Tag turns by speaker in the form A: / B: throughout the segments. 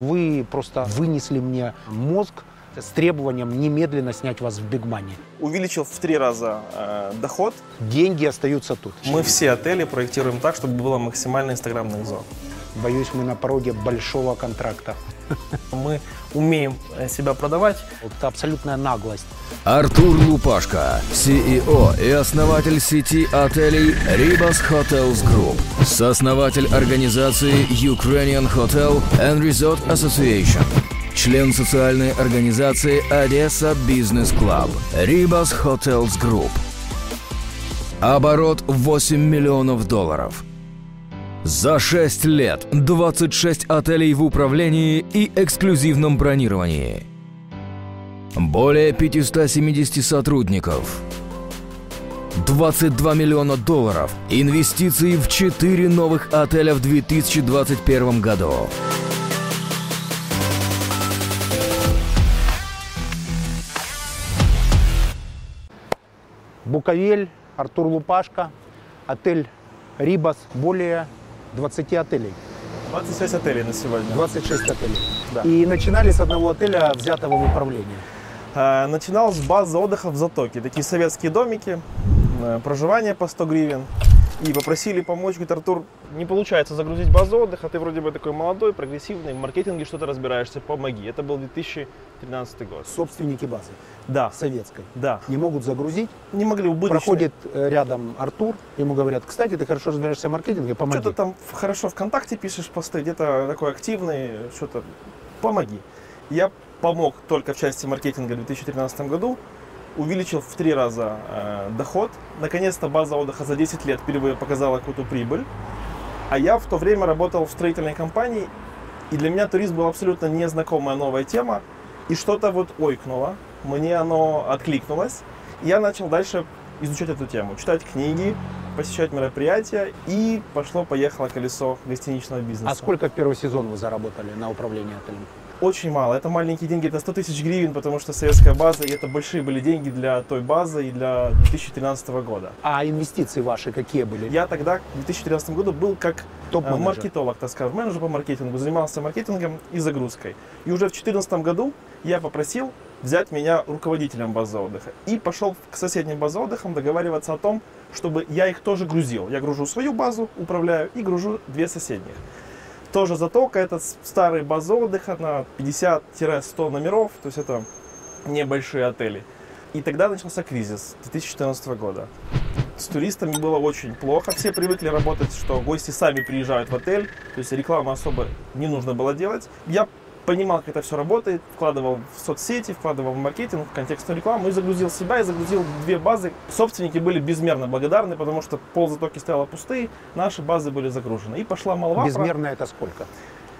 A: Вы просто вынесли мне мозг с требованием немедленно снять вас в Бигмане.
B: Увеличил в три раза э, доход.
A: Деньги остаются тут.
B: Мы все отели проектируем так, чтобы было максимально инстаграмных зон.
A: Боюсь, мы на пороге большого контракта.
B: Мы умеем э, себя продавать.
A: Это абсолютная наглость.
C: Артур Лупашко, CEO и основатель сети отелей Ribas Hotels Group, сооснователь организации Ukrainian Hotel and Resort Association, член социальной организации Odessa Business Club, Ribas Hotels Group. Оборот 8 миллионов долларов. За 6 лет 26 отелей в управлении и эксклюзивном бронировании. Более 570 сотрудников. 22 миллиона долларов. Инвестиции в 4 новых отеля в 2021 году.
A: Буковель, Артур Лупашко, отель Рибас, более 20 отелей.
B: 26 отелей на сегодня.
A: 26 отелей.
B: Да.
A: И начинали с одного отеля, взятого в управление.
B: Э, Начинал с базы отдыха в Затоке. Такие советские домики, э, проживание по 100 гривен. И попросили помочь, говорит, Артур, не получается загрузить базу отдыха, ты вроде бы такой молодой, прогрессивный, в маркетинге что-то разбираешься, помоги. Это был 2013 год.
A: Собственники базы
B: Да,
A: советской
B: да.
A: не могут загрузить.
B: Не могли убыточные.
A: Проходит э, рядом Артур, ему говорят, кстати, ты хорошо разбираешься в маркетинге, помоги.
B: Что-то там хорошо ВКонтакте пишешь посты, где-то такой активный, что-то помоги. Я помог только в части маркетинга в 2013 году, увеличил в три раза э, доход. Наконец-то база отдыха за 10 лет впервые показала какую-то прибыль. А я в то время работал в строительной компании, и для меня туризм был абсолютно незнакомая новая тема. И что-то вот ойкнуло, мне оно откликнулось. И я начал дальше изучать эту тему, читать книги, посещать мероприятия, и пошло-поехало колесо гостиничного бизнеса.
A: А сколько в первый сезон вы заработали на управление отелем?
B: Очень мало. Это маленькие деньги, это 100 тысяч гривен, потому что советская база, и это большие были деньги для той базы и для 2013 года.
A: А инвестиции ваши какие были?
B: Я тогда, в 2013 году, был как э,
A: Топ-менеджер.
B: маркетолог, так скажем, менеджер по маркетингу, занимался маркетингом и загрузкой. И уже в 2014 году я попросил взять меня руководителем базы отдыха. И пошел к соседним базам отдыхам договариваться о том, чтобы я их тоже грузил. Я гружу свою базу, управляю, и гружу две соседних. Тоже затока, это с- старые базы отдыха на 50-100 номеров, то есть это небольшие отели. И тогда начался кризис 2014 года. С туристами было очень плохо. Все привыкли работать, что гости сами приезжают в отель. То есть рекламу особо не нужно было делать. Я понимал, как это все работает, вкладывал в соцсети, вкладывал в маркетинг, в контекстную рекламу и загрузил себя, и загрузил две базы. Собственники были безмерно благодарны, потому что пол затоки стояло пустые, наши базы были загружены. И пошла молва про-
A: Безмерно это сколько?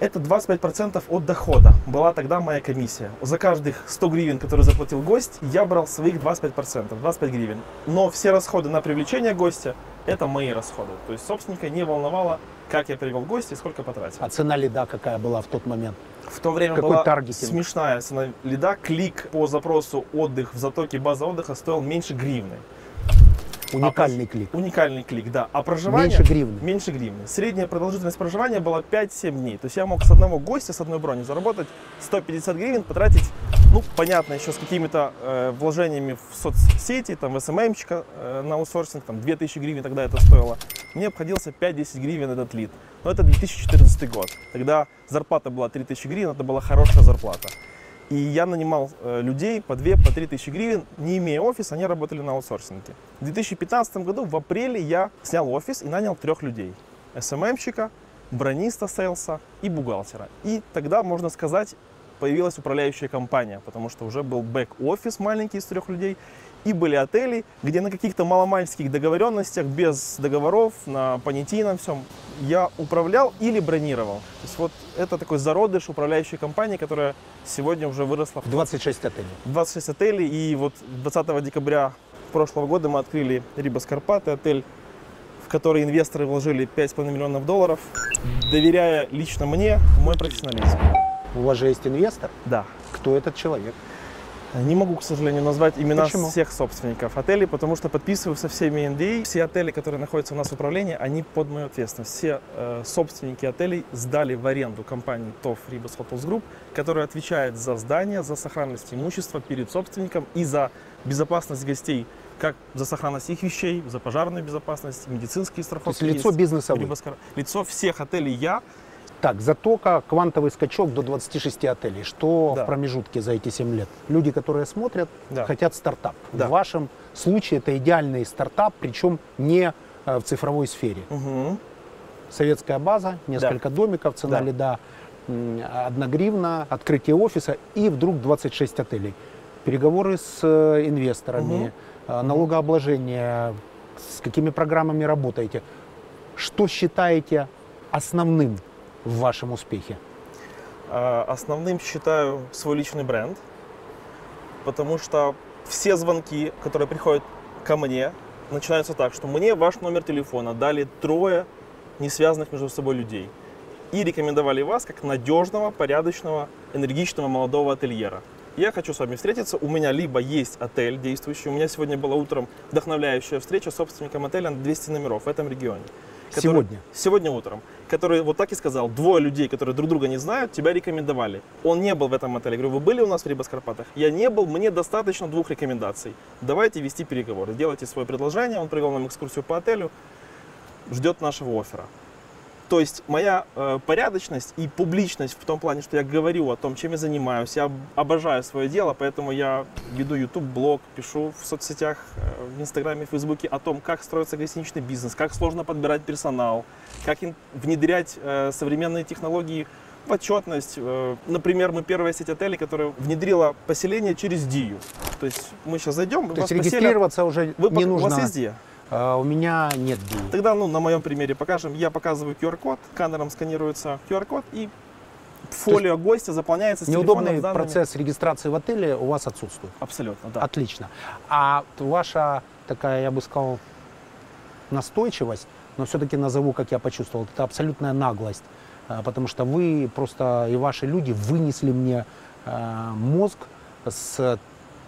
B: это 25% от дохода. Была тогда моя комиссия. За каждых 100 гривен, которые заплатил гость, я брал своих 25%, 25 гривен. Но все расходы на привлечение гостя – это мои расходы. То есть собственника не волновало, как я привел гостя и сколько потратил.
A: А цена лида какая была в тот момент?
B: В то время
A: Какой
B: была
A: таргетинг?
B: смешная цена лида. Клик по запросу отдых в затоке база отдыха стоил меньше гривны.
A: Уникальный клик.
B: Уникальный клик, да. А проживание...
A: Меньше гривны.
B: Меньше гривны. Средняя продолжительность проживания была 5-7 дней. То есть я мог с одного гостя, с одной брони заработать 150 гривен, потратить, ну, понятно, еще с какими-то э, вложениями в соцсети, там, в СММчика э, на аутсорсинг, там, 2000 гривен тогда это стоило. Мне обходился 5-10 гривен этот лид. Но это 2014 год. Тогда зарплата была 3000 гривен, это была хорошая зарплата. И я нанимал э, людей по 2, по 3 тысячи гривен, не имея офис, они работали на аутсорсинге. В 2015 году, в апреле, я снял офис и нанял трех людей. СММщика, брониста сейлса и бухгалтера. И тогда, можно сказать, появилась управляющая компания, потому что уже был бэк-офис маленький из трех людей, и были отели, где на каких-то маломальских договоренностях, без договоров, на понятийном всем, я управлял или бронировал. То есть вот это такой зародыш управляющей компании, которая сегодня уже выросла в
A: 26 отелей.
B: 26 отелей. И вот 20 декабря прошлого года мы открыли Рибас Карпаты, отель, в который инвесторы вложили 5,5 миллионов долларов, доверяя лично мне мой профессионализм.
A: У вас же есть инвестор.
B: Да.
A: Кто этот человек?
B: Не могу, к сожалению, назвать имена
A: Почему?
B: всех собственников отелей, потому что подписываю со всеми NDA. Все отели, которые находятся у нас в управлении, они под мою ответственность. Все э, собственники отелей сдали в аренду компании TOF Ribas Hotels Group, которая отвечает за здание, за сохранность имущества перед собственником и за безопасность гостей, как за сохранность их вещей, за пожарную безопасность, медицинские
A: То
B: страховки.
A: есть лицо
B: есть.
A: бизнеса вы.
B: Лицо всех отелей я.
A: Так, затока, квантовый скачок до 26 отелей. Что
B: Да.
A: в промежутке за эти 7 лет? Люди, которые смотрят,
B: Да.
A: хотят стартап.
B: Да.
A: В вашем случае это идеальный стартап, причем не э, в цифровой сфере.
B: Мгм.
A: Советская база, несколько домиков, цена
B: Да.
A: льда одна гривна, открытие офиса и вдруг 26 отелей. Переговоры с э, инвесторами, э, налогообложение, с какими программами работаете. Что считаете основным в вашем успехе?
B: А, Основным считаю свой личный бренд, потому что все звонки, которые приходят ко мне, начинаются так, что мне ваш номер телефона дали трое не связанных между собой людей и рекомендовали вас как надежного, порядочного, энергичного молодого ательера. Я хочу с вами встретиться. У меня либо есть отель действующий. У меня сегодня была утром вдохновляющая встреча с собственником отеля на 200 номеров в этом регионе. Который-
A: Сегодня?
B: Сегодня утром. Который вот так и сказал. Двое людей, которые друг друга не знают, тебя рекомендовали. Он не был в этом отеле. Я говорю, вы были у нас в Рибас Карпатах? Я не был, мне достаточно двух рекомендаций. Давайте вести переговоры. Делайте свое предложение. Он провел нам экскурсию по отелю. Ждет нашего оффера. То есть моя э, порядочность и публичность в том плане, что я говорю о том, чем я занимаюсь, я об- обожаю свое дело, поэтому я веду YouTube блог, пишу в соцсетях, э, в Инстаграме, в Фейсбуке о том, как строится гостиничный бизнес, как сложно подбирать персонал, как внедрять э, современные технологии в отчетность. Э, например, мы первая сеть отелей, которая внедрила поселение через Дию. То есть мы сейчас зайдем,
A: То есть регистрироваться уже
B: Вы,
A: не нужно.
B: У вас есть Дия?
A: А, у меня нет денег.
B: Тогда, ну, на моем примере покажем. Я показываю QR-код, сканером сканируется QR-код, и фолио гостя заполняется с
A: Неудобный процесс регистрации в отеле у вас отсутствует.
B: Абсолютно, да.
A: Отлично. А ваша такая, я бы сказал, настойчивость, но все-таки назову, как я почувствовал, это абсолютная наглость. А, Потому что вы просто и ваши люди вынесли мне а, мозг с,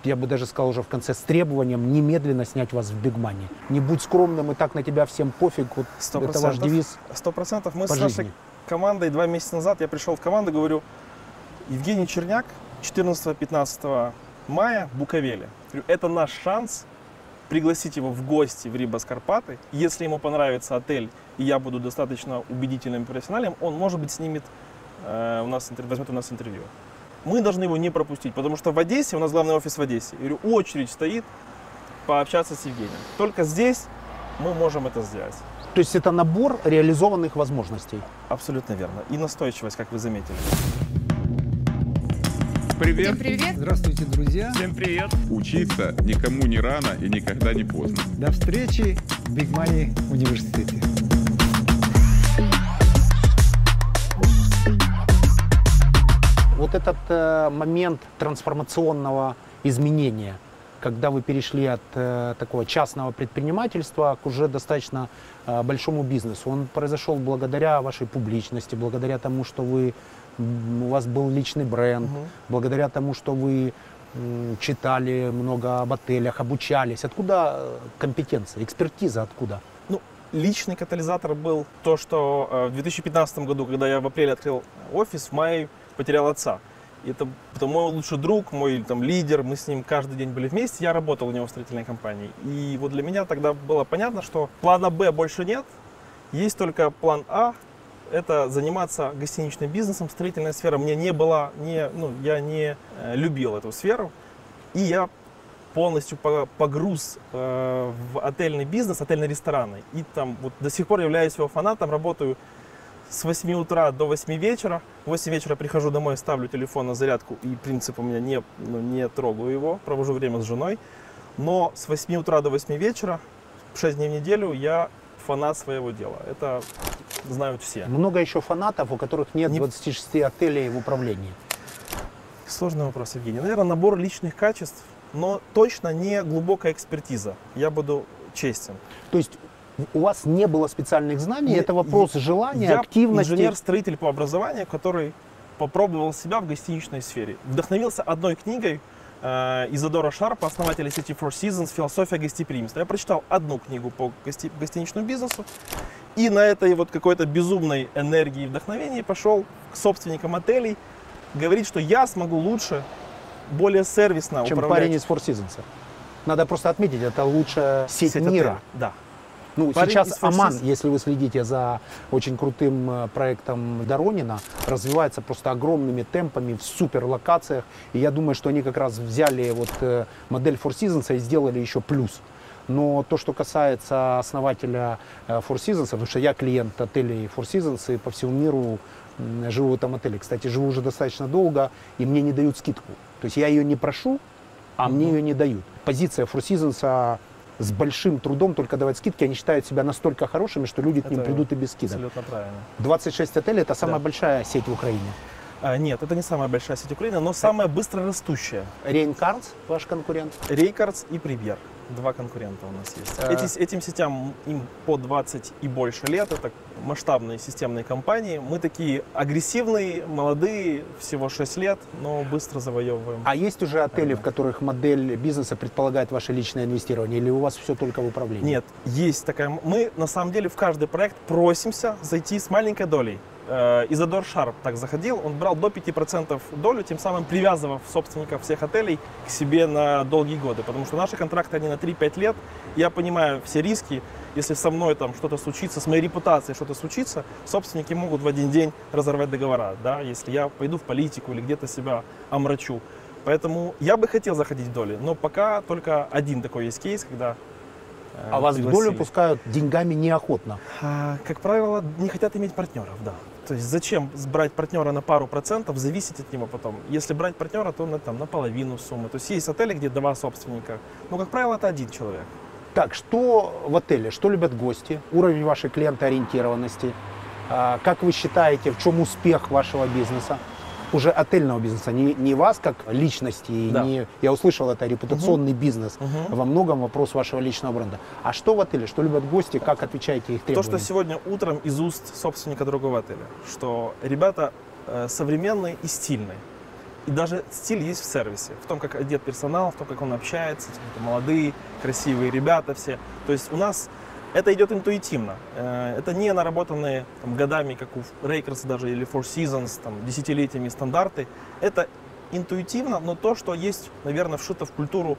A: я бы даже сказал уже в конце, с требованием немедленно снять вас в Бигмане. Не будь скромным, и так на тебя всем пофиг. Вот
B: Сто
A: это ваш девиз
B: Сто процентов. Мы
A: по
B: с
A: жизни.
B: нашей командой два месяца назад, я пришел в команду, говорю, Евгений Черняк, 14-15 мая в Буковеле. Говорю, это наш шанс пригласить его в гости в Рибас Карпаты. Если ему понравится отель, и я буду достаточно убедительным профессионалем, он, может быть, снимет э, у нас, возьмет у нас интервью. Мы должны его не пропустить, потому что в Одессе, у нас главный офис в Одессе, я говорю, очередь стоит пообщаться с Евгением. Только здесь мы можем это сделать.
A: То есть это набор реализованных возможностей.
B: Абсолютно верно. И настойчивость, как вы заметили.
D: Привет.
E: Всем привет!
F: Здравствуйте, друзья!
D: Всем привет. Учиться никому не рано и никогда не поздно.
F: До встречи в Big Money университете.
A: Вот этот э, момент трансформационного изменения, когда вы перешли от э, такого частного предпринимательства к уже достаточно э, большому бизнесу, он произошел благодаря вашей публичности, благодаря тому, что вы, у вас был личный бренд,
B: Мгм.
A: благодаря тому, что вы читали много об отелях, обучались. Откуда э, компетенция, экспертиза откуда?
B: Ну, личный катализатор был то, что э, в 2015 году, когда я в апреле открыл офис, в мае потерял отца. И это, это мой лучший друг, мой там, лидер, мы с ним каждый день были вместе, я работал у него в строительной компании. И вот для меня тогда было понятно, что плана Б больше нет, есть только план А, это заниматься гостиничным бизнесом, строительная сфера мне не была, не, ну, я не э, любил эту сферу, и я полностью по- погруз э, в отельный бизнес, отельно-ресторанный, и там вот до сих пор являюсь его фанатом, работаю с 8 утра до 8 вечера, в 8 вечера прихожу домой, ставлю телефон на зарядку, и принцип у меня не, ну, не трогаю его, провожу время с женой, но с 8 утра до 8 вечера, 6 дней в неделю я фанат своего дела, это знают все.
A: Много еще фанатов, у которых нет
B: Не-
A: 26 отелей в управлении.
B: Сложный вопрос, Евгений. Наверное, набор личных качеств, но точно не глубокая экспертиза. Я буду честен.
A: То есть у вас не было специальных знаний, это вопрос желания,
B: Я
A: активности.
B: инженер-строитель по образованию, который попробовал себя в гостиничной сфере. Вдохновился одной книгой э, Изодора Шарпа, основателя сети Four Seasons «Философия гостеприимства». Я прочитал одну книгу по гости- гостиничному бизнесу, и на этой вот какой-то безумной энергии и вдохновении пошел к собственникам отелей говорить, что я смогу лучше, более сервисно
A: Чем
B: управлять
A: парень из Four Seasons. Надо просто отметить, это лучшая сеть,
B: сеть
A: мира.
B: отелей. Да.
A: Ну,
B: Парень
A: сейчас Оман, если вы следите за очень крутым э, проектом Доронина, развивается просто огромными темпами в супер локациях. И я думаю, что они как раз взяли вот э, модель Four Seasons и сделали еще плюс. Но то, что касается основателя э, Four Seasons, потому что я клиент отелей Four Seasons и по всему миру живу в этом отеле. Кстати, живу уже достаточно долго, и мне не дают скидку. То есть я ее не прошу, а мне ее не дают. Позиция Four Seasons а, с большим трудом только давать скидки. Они считают себя настолько хорошими, что люди к ним
B: Это
A: придут и без скидок.
B: Абсолютно правильно.
A: 26 отелей – это самая
B: Да.
A: большая сеть в Украине.
B: А, нет, это не самая большая сеть Украины, но самая быстро растущая.
A: Рейн Кардс, ваш конкурент.
B: Рейкардс и Премьер. Два конкурента у нас есть.
A: А.
B: Эти- этим сетям им по 20 и больше лет. Это масштабные системные компании. Мы такие агрессивные, молодые, всего 6 лет, но быстро завоевываем.
A: А есть уже отели, в которых модель бизнеса предполагает ваше личное инвестирование, или у вас все только в управлении?
B: Нет, есть такая. Мы на самом деле в каждый проект просимся зайти с маленькой долей. Э, Изодор Шарп так заходил, он брал до 5% долю, тем самым привязывав собственников всех отелей к себе на долгие годы. Потому что наши контракты, они на 3-5 лет. Я понимаю все риски. Если со мной там что-то случится, с моей репутацией что-то случится, собственники могут в один день разорвать договора, да, если я пойду в политику или где-то себя омрачу. Поэтому я бы хотел заходить в доли, но пока только один такой есть кейс, когда э,
A: А вас в долю пускают деньгами неохотно.
B: А, Как правило, не хотят иметь партнеров, да. То есть зачем брать партнера на пару процентов, зависеть от него потом. Если брать партнера, то на, там, на половину суммы. То есть есть отели, где два собственника. Но, как правило, это один человек.
A: Так, что в отеле, что любят гости, уровень вашей клиентоориентированности, А, как вы считаете, в чем успех вашего бизнеса? Уже отельного бизнеса, не, не вас как личности,
B: Да.
A: не, я услышал, это репутационный бизнес,
B: Мгм.
A: во многом вопрос вашего личного бренда. А что в отеле, что любят гости, как отвечаете их
B: То,
A: требованиям?
B: что сегодня утром из уст собственника другого отеля, что ребята э, современные и стильные. И даже стиль есть в сервисе, в том, как одет персонал, в том, как он общается, это молодые, красивые ребята все. То есть у нас это идет интуитивно. Э, Это не наработанные там, годами, как у Рейкерс даже или Four Seasons, там, десятилетиями стандарты. Это интуитивно, но то, что есть, наверное, вшито в культуру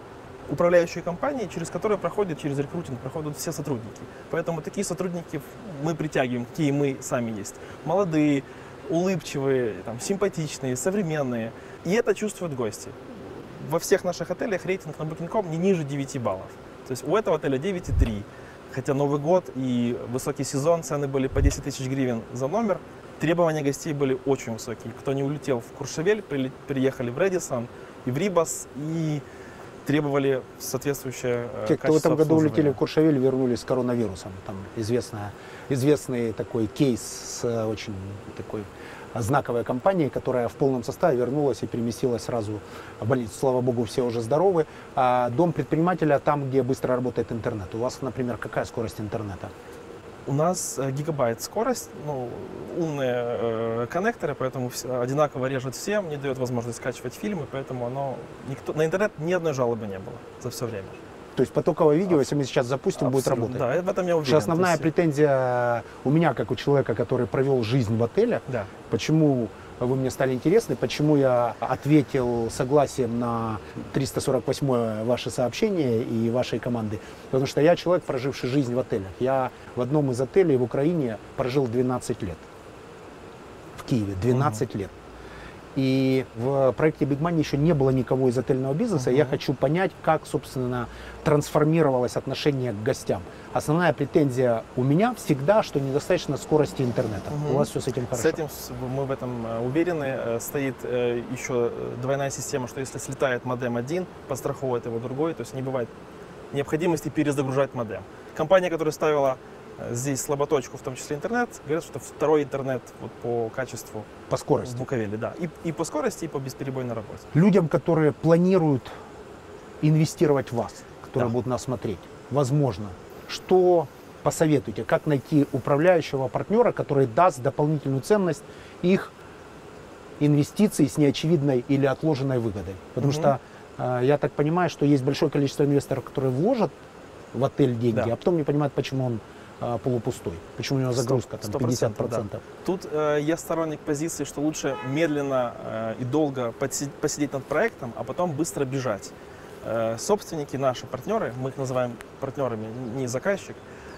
B: управляющей компании, через которые проходят, через рекрутинг проходят все сотрудники. Поэтому такие сотрудники мы притягиваем, какие мы сами есть. Молодые, улыбчивые, там, симпатичные, современные. И это чувствуют гости. Во всех наших отелях рейтинг на Booking.com не ниже 9 баллов. То есть у этого отеля 9,3. Хотя Новый год и высокий сезон, цены были по 10 тысяч гривен за номер. Требования гостей были очень высокие. Кто не улетел в Куршевель, прили- приехали в Редисон и в Рибас и требовали соответствующее э,
A: Те, кто в этом году улетели в Куршавель, вернулись с коронавирусом. Там известная, известный такой кейс с э, очень такой знаковой компанией, которая в полном составе вернулась и переместилась сразу в больницу. Слава богу, все уже здоровы. А дом предпринимателя там, где быстро работает интернет. У вас, например, какая скорость интернета?
B: У нас э, гигабайт скорость, ну, умные э, коннекторы, поэтому вс- одинаково режет всем, не дает возможность скачивать фильмы, поэтому оно никто, на интернет ни одной жалобы не было за все время.
A: То есть потоковое видео, если мы сейчас запустим, будет работать.
B: Да, в этом я уверен.
A: основная
B: есть,
A: претензия у меня, как у человека, который провел жизнь в отелях,
B: Да.
A: Почему вы мне стали интересны, почему я ответил согласием на 348 ваше сообщение и вашей команды. Потому что я человек, проживший жизнь в отелях. Я в одном из отелей в Украине прожил 12 лет. В Киеве 12 лет. И в проекте Big Money еще не было никого из отельного бизнеса. Я хочу понять, как, собственно, трансформировалось отношение к гостям. Основная претензия у меня всегда, что недостаточно скорости интернета.
B: Мгм.
A: У вас все с этим хорошо.
B: С этим мы в этом э, уверены. Э, Стоит э, еще двойная система, что если слетает модем один, подстраховывает его другой, то есть не бывает необходимости перезагружать модем. Компания, которая ставила здесь слаботочку, в том числе интернет, говорят, что второй интернет вот по качеству
A: по
B: в
A: скорости.
B: Буковеле, да. И, и по скорости, и по бесперебойной работе.
A: Людям, которые планируют инвестировать в вас, которые
B: Да.
A: будут нас смотреть, возможно, что посоветуете, как найти управляющего партнера, который даст дополнительную ценность их инвестиций с неочевидной или отложенной выгодой. Потому
B: Мгм.
A: что э, я так понимаю, что есть большое количество инвесторов, которые вложат в отель деньги,
B: Да.
A: а потом не понимают, почему он э, полупустой, почему у него загрузка там
B: сто
A: 50%.
B: процентов, Тут э, я сторонник позиции, что лучше медленно э, и долго посидеть над проектом, а потом быстро бежать. Э, собственники, наши партнеры, мы их называем партнерами, не заказчик,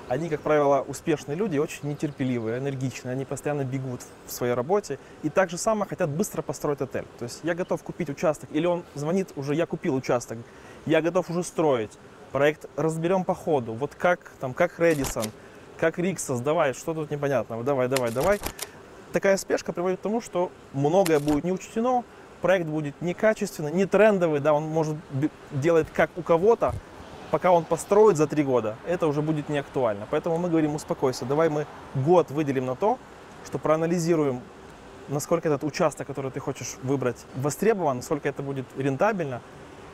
B: они, как правило, успешные люди, очень нетерпеливые, энергичные, они постоянно бегут в своей работе и так же само хотят быстро построить отель. То есть я готов купить участок, или он звонит уже, я купил участок, я готов уже строить, проект разберем по ходу, вот как, там, как Редисон, как Риксос, давай, что тут непонятного, давай, давай, давай. Такая спешка приводит к тому, что многое будет не учтено, проект будет некачественный, не трендовый, да, он может делать как у кого-то, пока он построит за три года, это уже будет не актуально. Поэтому мы говорим, успокойся, давай мы год выделим на то, что проанализируем, насколько этот участок, который ты хочешь выбрать, востребован, насколько это будет рентабельно,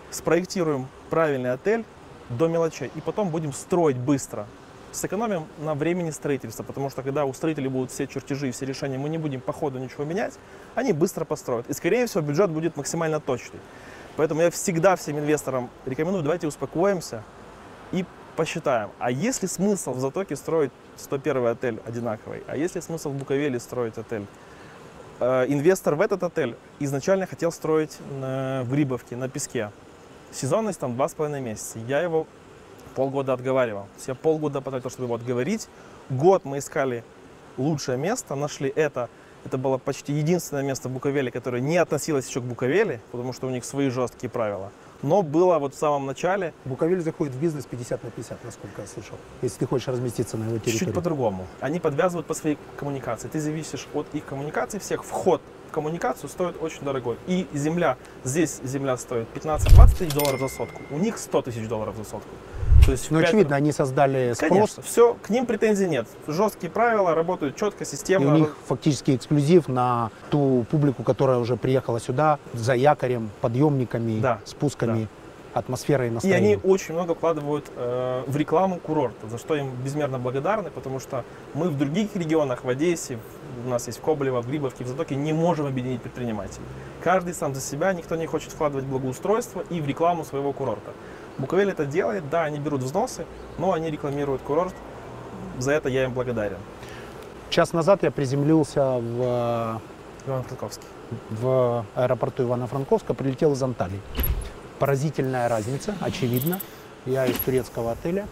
B: спроектируем правильный отель до мелочей и потом будем строить быстро. Сэкономим на времени строительства, потому что когда у строителей будут все чертежи и все решения, мы не будем по ходу ничего менять, они быстро построят. И, скорее всего, бюджет будет максимально точный. Поэтому я всегда всем инвесторам рекомендую, давайте успокоимся и посчитаем, а есть ли смысл в Затоке строить 101 отель одинаковый, а есть ли смысл в Буковеле строить отель? Э, Инвестор в этот отель изначально хотел строить на- в Грибовке, на песке. Сезонность там 2,5 месяца. Я его полгода отговаривал. Я полгода потратил, чтобы его отговорить. Год мы искали лучшее место, нашли это. Это было почти единственное место в Буковеле, которое не относилось еще к Буковеле, потому что у них свои жесткие правила. Но было вот в самом начале
A: Буковель заходит в бизнес 50 на 50, насколько я слышал, если ты хочешь разместиться на его территории.
B: чуть-чуть по-другому. Они подвязывают по своей коммуникации. Ты зависишь от их коммуникации всех. Вход в коммуникацию стоит очень дорогой. И земля, здесь земля стоит 15-20 тысяч долларов за сотку. У них 100 тысяч долларов за сотку. То есть
A: Ну, очевидно, они создали спрос,
B: Конечно, все, к ним претензий нет. Жесткие правила, работают четко,
A: и
B: системно.
A: у них фактически эксклюзив на ту публику, которая уже приехала сюда за якорем, подъемниками,
B: Да,
A: спусками, атмосферой и
B: И
A: настроением.
B: они очень много вкладывают э, в рекламу курорта, за что им безмерно благодарны, потому что мы в других регионах, в Одессе, у нас есть в Коблево, в Грибовке, в Затоке, не можем объединить предпринимателей. Каждый сам за себя, никто не хочет вкладывать в благоустройство и в рекламу своего курорта. Буковель это делает, да, они берут взносы, но они рекламируют курорт. За это я им благодарен.
A: Час назад я приземлился в,
B: Иван Франковский.
A: в аэропорту Ивано-Франковска, прилетел из Анталии. Поразительная разница, очевидно. Я из турецкого отеля.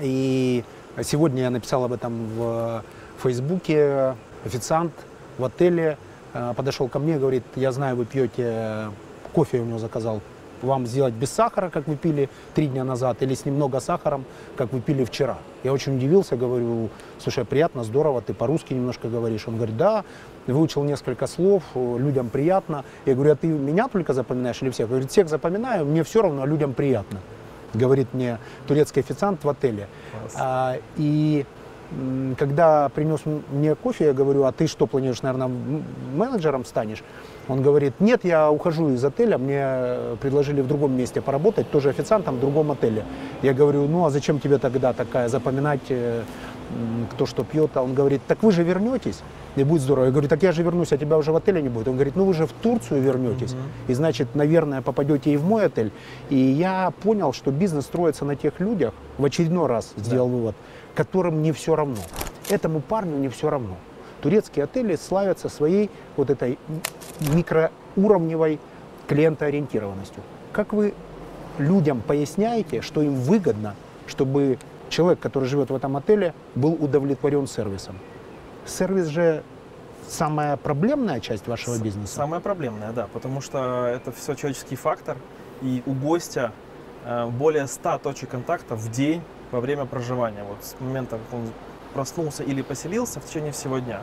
A: И сегодня я написал об этом в Фейсбуке. Официант в отеле э, подошел ко мне и говорит, я знаю, вы пьете кофе, я у него заказал, вам сделать без сахара, как вы пили три дня назад, или с немного сахаром, как вы пили вчера. Я очень удивился, говорю, слушай, приятно, здорово, ты по-русски немножко говоришь. Он говорит, да, выучил несколько слов, людям приятно. Я говорю, а ты меня только запоминаешь или всех? Говорит, всех запоминаю, мне все равно, а людям приятно. Говорит мне турецкий официант в отеле. А, и когда принес мне кофе, я говорю, а ты что, планируешь, наверное, менеджером станешь? Он говорит, нет, я ухожу из отеля, мне э, предложили в другом месте поработать, тоже официантом в другом отеле. Я говорю, ну а зачем тебе тогда такая запоминать, э, кто что пьет? А он говорит, так вы же вернетесь, и будет здорово. Я говорю, так я же вернусь, а тебя уже в отеле не будет. Он говорит, ну вы же в Турцию вернетесь, и значит, наверное, попадете и в мой отель. И я понял, что бизнес строится на тех людях, в очередной раз сделал вывод, которым не все равно. Этому парню не все равно. Турецкие отели славятся своей вот этой микроуровневой клиентоориентированностью. Как вы людям поясняете, что им выгодно, чтобы человек, который живет в этом отеле, был удовлетворен сервисом? Сервис же самая проблемная часть вашего бизнеса.
B: Самое проблемное, да, потому что это все человеческий фактор, и у гостя э, более 100 точек контакта в день во время проживания. Вот с момента, как он проснулся или поселился в течение всего дня.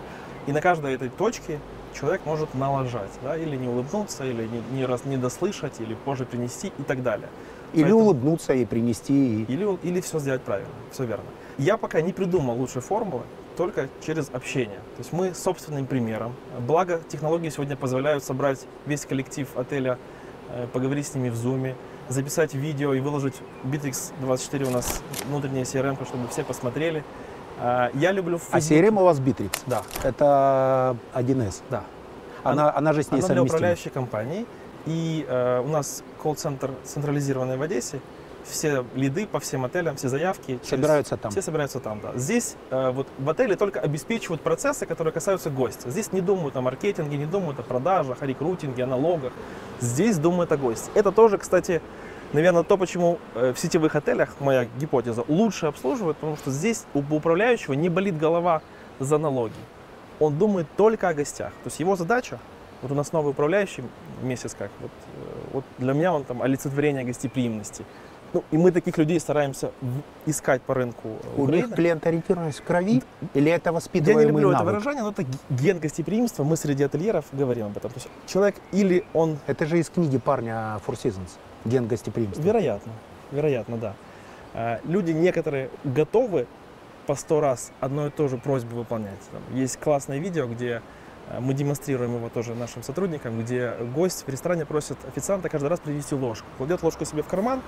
B: И на каждой этой точке человек может налажать, да, или не улыбнуться, или не, не, раз, не дослышать, или позже принести и так далее.
A: Или
B: Поэтому-
A: улыбнуться и принести. и-
B: Или, или все сделать правильно, все верно. Я пока не придумал лучшей формулы, только через общение. То есть мы собственным примером. Благо, технологии сегодня позволяют собрать весь коллектив отеля, э, поговорить с ними в зуме, записать видео и выложить Bittrex24 у нас внутренняя CRM, чтобы все посмотрели. А, Я люблю в
A: А CRM у вас Bittrex?
B: Да,
A: Это 1С.
B: да.
A: Она, она же с ней
B: Она для
A: совместима.
B: управляющей компании. И э, у нас колл-центр централизированный в Одессе. Все лиды по всем отелям, все заявки. через-
A: Собираются там.
B: Все собираются там, да. Здесь э, вот в отеле только обеспечивают процессы, которые касаются гостя. Здесь не думают о маркетинге, не думают о продажах, о рекрутинге, о налогах. Здесь думают о госте. Это тоже, кстати, наверное, то, почему э, в сетевых отелях, моя гипотеза, лучше обслуживают, потому что здесь у управляющего не болит голова за налоги. Он думает только о гостях. То есть его задача, вот у нас новый управляющий месяц как, вот, э, вот для меня он там олицетворение гостеприимности. Ну, и мы таких людей стараемся искать по рынку э,
A: У
B: Украины.
A: них клиентоориентированность в крови или это
B: Я не
A: воспитываемый
B: люблю это
A: навык?
B: выражение, но это ген гостеприимства. Мы среди ательеров говорим об этом. То есть человек или он,
A: Это же из книги парня Four Seasons. Ген гостеприимства.
B: вероятно, вероятно, да. А, Люди некоторые готовы по сто раз одну и ту же просьбу выполнять. Там есть классное видео, где э, мы демонстрируем его тоже нашим сотрудникам, где гость в ресторане просит официанта каждый раз привезти ложку. Кладет ложку себе в карман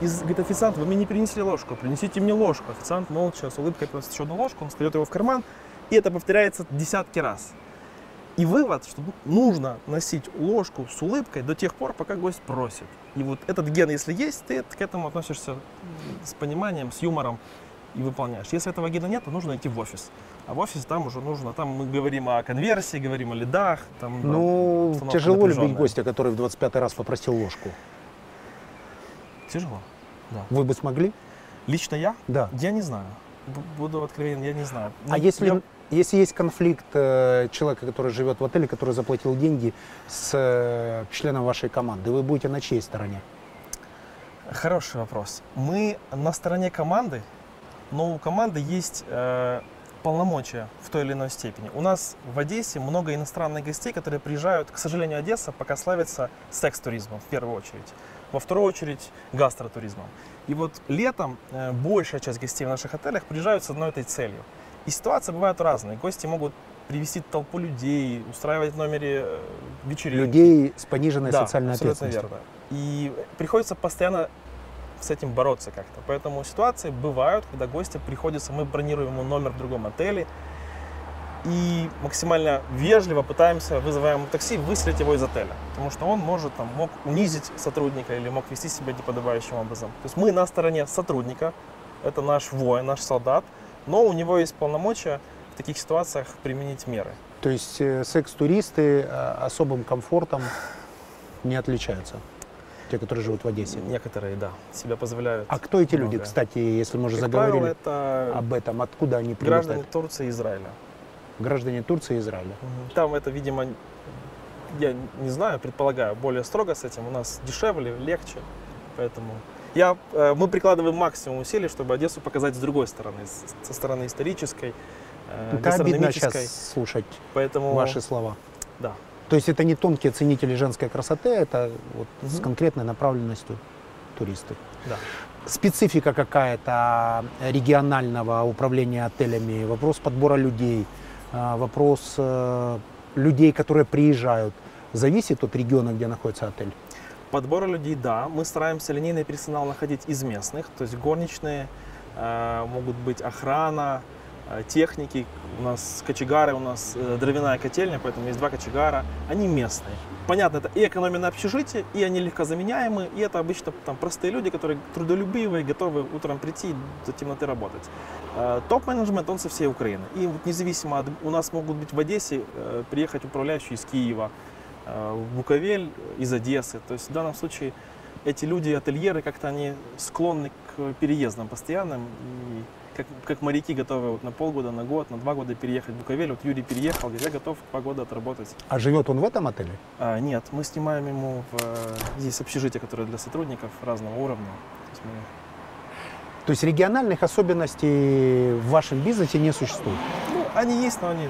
B: и говорит, официант, вы мне не принесли ложку, принесите мне ложку. Официант молча с улыбкой просит еще одну ложку, он кладет его в карман, и это повторяется десятки раз. И вывод, что нужно носить ложку с улыбкой до тех пор, пока гость просит. И вот этот ген, если есть, ты к этому относишься с пониманием, с юмором и выполняешь. Если этого гена нет, то нужно идти в офис. А в офис там уже нужно, там мы говорим о конверсии, говорим о лидах. Там, да,
A: Ну,
B: обстановка
A: тяжело любить гостя, который в 25 раз попросил ложку.
B: Тяжело.
A: Вы бы смогли?
B: Лично я?
A: Да.
B: Я не знаю. Буду откровенен, я не знаю.
A: А
B: Ну,
A: если,
B: я-
A: если есть конфликт э, человека, который живет в отеле, который заплатил деньги с э, членом вашей команды, вы будете на чьей стороне?
B: Хороший вопрос. Мы на стороне команды, но у команды есть э, полномочия в той или иной степени. У нас в Одессе много иностранных гостей, которые приезжают. К сожалению, Одесса пока славится секс-туризмом в первую очередь. Во вторую очередь гастротуризмом. И вот летом э, большая часть гостей в наших отелях приезжают с одной этой целью. И ситуации бывают разные. Гости могут привести толпу людей, устраивать в номере э, вечеринки.
A: Людей с пониженной
B: Да,
A: социальной ответственностью.
B: верно. И приходится постоянно с этим бороться как-то. Поэтому ситуации бывают, когда гостя приходится, мы бронируем ему номер в другом отеле и максимально вежливо пытаемся, вызываем такси, выселить его из отеля. Потому что он может, там, мог унизить сотрудника или мог вести себя неподобающим образом. То есть мы на стороне сотрудника, это наш воин, наш солдат, но у него есть полномочия в таких ситуациях применить меры.
A: То есть э, секс-туристы э, особым комфортом не отличаются, те, которые живут в Одессе.
B: Некоторые, да, себя позволяют.
A: А кто эти люди,
B: многое.
A: кстати, если мы уже
B: Как
A: заговорили
B: правило, это
A: об этом, откуда они
B: граждане
A: прилетают?
B: Турции и Израиля.
A: Граждане Турции и Израиля.
B: Там это, видимо, я не знаю, предполагаю, более строго с этим. У нас дешевле, легче. Поэтому я, э, мы прикладываем максимум усилий, чтобы Одессу показать с другой стороны, с- со стороны исторической, э,
A: Это обидно сейчас слушать
B: Поэтому
A: ваши слова.
B: да.
A: То есть это не тонкие ценители женской красоты, это вот с
B: Мгм.
A: конкретной направленностью туристы.
B: Да.
A: Специфика какая-то регионального управления отелями, вопрос подбора людей, а, вопрос э, людей, которые приезжают, зависит от региона, где находится отель.
B: Подбора людей, да. Мы стараемся линейный персонал находить из местных, то есть горничные, э, могут быть охрана, техники. У нас кочегары, у нас э, дровяная котельня, поэтому есть два кочегара. Они местные. Понятно, это и экономия на общежитие, и они легко заменяемы, и это обычно там простые люди, которые трудолюбивые, готовы утром прийти до темноты работать. Э, Топ-менеджмент, он со всей Украины. И вот независимо от... У нас могут быть в Одессе э, приехать управляющие из Киева, э, в Буковель из Одессы. То есть в данном случае эти люди, ательеры, как-то они склонны к переездам постоянным. И как, как моряки готовы вот на полгода, на год, на два года переехать в Буковель. Вот Юрий переехал, я готов два года отработать.
A: А живет он в этом отеле?
B: А, нет, мы снимаем ему в, э, здесь общежитие, которое для сотрудников разного уровня. То есть мы-
A: То есть региональных особенностей в вашем бизнесе не существует?
B: ну, они есть, но они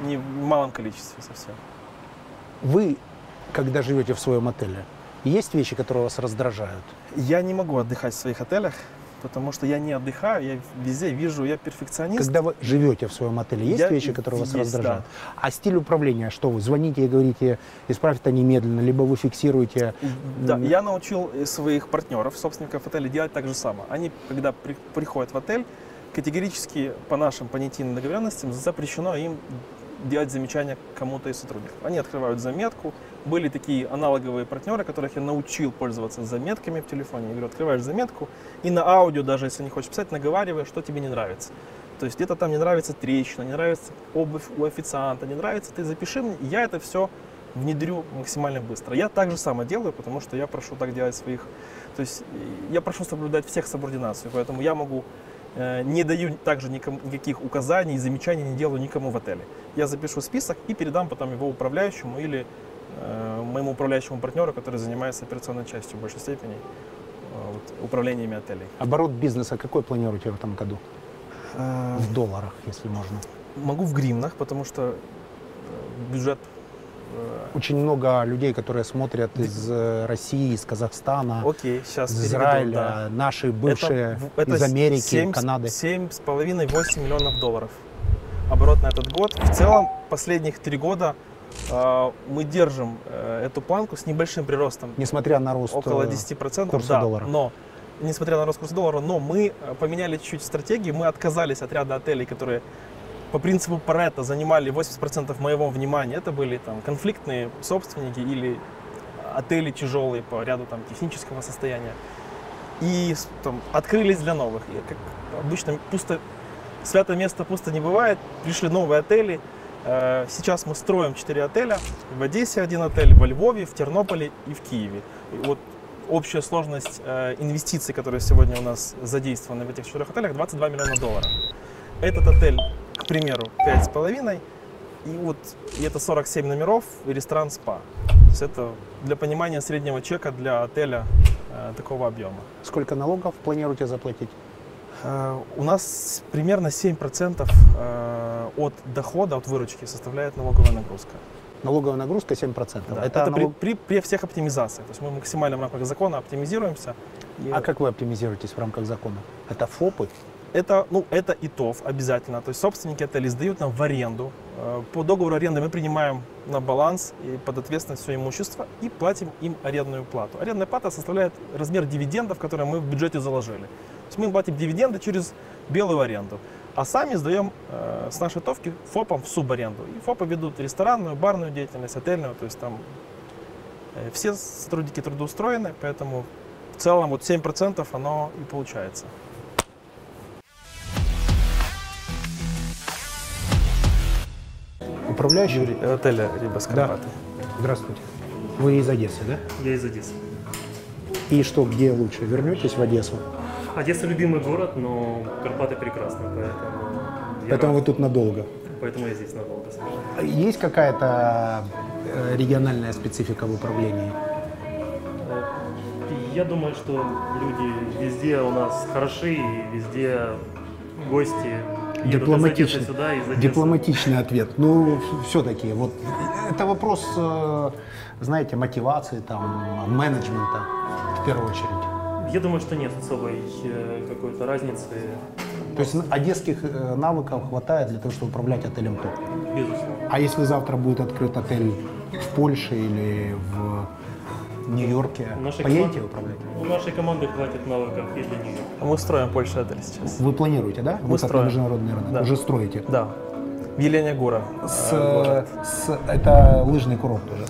B: не в малом количестве совсем.
A: Вы, когда живете в своем отеле, есть вещи, которые вас раздражают?
B: Я не могу отдыхать в своих отелях, потому что я не отдыхаю, я везде вижу, я перфекционист.
A: Когда вы живете в своем отеле, есть
B: Я-
A: вещи, которые вас
B: есть,
A: раздражают? А стиль управления, что вы звоните и говорите, исправь это немедленно, либо вы фиксируете
B: Да, я научил своих партнеров, собственников отеля делать так же самое. Они, когда при- приходят в отель, категорически по нашим понятийным договоренностям запрещено им делать замечания кому-то из сотрудников. Они открывают заметку. Были такие аналоговые партнеры, которых я научил пользоваться заметками в телефоне. Я говорю, открываешь заметку и на аудио, даже если не хочешь писать, наговариваешь, что тебе не нравится. То есть где-то там не нравится трещина, не нравится обувь у официанта, не нравится, ты запиши мне, я это все внедрю максимально быстро. Я так же само делаю, потому что я прошу так делать своих... То есть э, я прошу соблюдать всех субординацию, поэтому я могу э, не даю также никому, никаких указаний замечаний не делаю никому в отеле. Я запишу список и передам потом его управляющему или э, моему управляющему партнеру, который занимается операционной частью в большей степени э, вот, управлениями отелей.
A: Оборот бизнеса какой планируете в этом году?
B: Э,
A: В долларах, если можно.
B: Могу в гривнах, потому что э, бюджет э,
A: Очень много людей, которые смотрят из э, России, из Казахстана,
B: Окей, сейчас
A: из Израиля, наши бывшие из Америки, Канады.
B: Семь с половиной, 8 миллионов долларов. Оборот на этот год. В целом, последних три года э, мы держим э, эту планку с небольшим приростом.
A: Несмотря на рост
B: около
A: э,
B: 10%.
A: курса
B: да,
A: доллара.
B: Но, несмотря на рост курса доллара, но мы э, поменяли чуть-чуть стратегию. Мы отказались от ряда отелей, которые по принципу Паретта занимали 80% моего внимания. Это были там конфликтные собственники или отели тяжелые по ряду там технического состояния. И там, открылись для новых. И, как обычно, пусто, святое место пусто не бывает. Пришли новые отели. Э, Сейчас мы строим 4 отеля. В Одессе один отель, во Львове, в Тернополе и в Киеве. И вот общая сложность э, инвестиций, которые сегодня у нас задействованы в этих четырех отелях, 22 миллиона долларов. Этот отель, к примеру, 5,5. И вот и это 47 номеров и ресторан СПА. То есть это для понимания среднего чека для отеля э, такого объема.
A: Сколько налогов планируете заплатить?
B: Э, У нас примерно 7% э, от дохода, от выручки составляет налоговая нагрузка.
A: Налоговая нагрузка 7%.
B: Да,
A: Это
B: Это, при,
A: налог-
B: при- при всех оптимизациях. То есть мы максимально в рамках закона оптимизируемся. И
A: А как вы оптимизируетесь в рамках закона? Это ФОПы?
B: Это, ну, это ИТОВ обязательно. То есть собственники отелей сдают нам в аренду. Э, По договору аренды мы принимаем на баланс и под ответственность все имущество и платим им арендную плату. Арендная плата составляет размер дивидендов, которые мы в бюджете заложили. То есть мы платим дивиденды через белую аренду. А сами сдаем э, с нашей товки ФОПам в субаренду. И ФОПы ведут ресторанную, барную деятельность, отельную. То есть там э, все сотрудники трудоустроены, поэтому в целом вот 7% оно и получается.
A: Управляющий?
B: Юрий, э, отеля Рибас
A: Да.
B: Карпаты.
A: Здравствуйте. Вы из Одессы, да?
E: Я из Одессы.
A: И что, где лучше? Вернетесь в Одессу?
E: Одесса любимый город, но Карпаты прекрасны, поэтому
A: Поэтому вы тут надолго.
E: поэтому я здесь надолго совершенно.
A: Есть какая-то э, региональная специфика в управлении?
E: Э, Я думаю, что люди везде у нас хороши, и везде гости
A: Дипломатичный,
E: сюда, из Одессы.
A: дипломатичный ответ. Ну, все-таки, вот это вопрос, э, знаете, мотивации, там, менеджмента в первую очередь.
E: Я думаю, что нет особой э, какой-то разницы,
A: То есть одесских э, навыков хватает для того, чтобы управлять отелем ТОП.
E: безусловно.
A: А если завтра будет открыт отель в Польше или в Нью-Йорке,
E: Нашей
A: поедете
E: коман-
A: управлять?
E: У нашей команды хватит навыков и для нее.
B: Мы строим Польше отель сейчас.
A: Вы планируете, да?
B: Мы
A: Выход на
B: строим.
A: международный рынок?
B: Да.
A: Уже строите?
B: Да. В Елене Гора.
A: С,
B: э, город.
A: с- это лыжный курорт уже.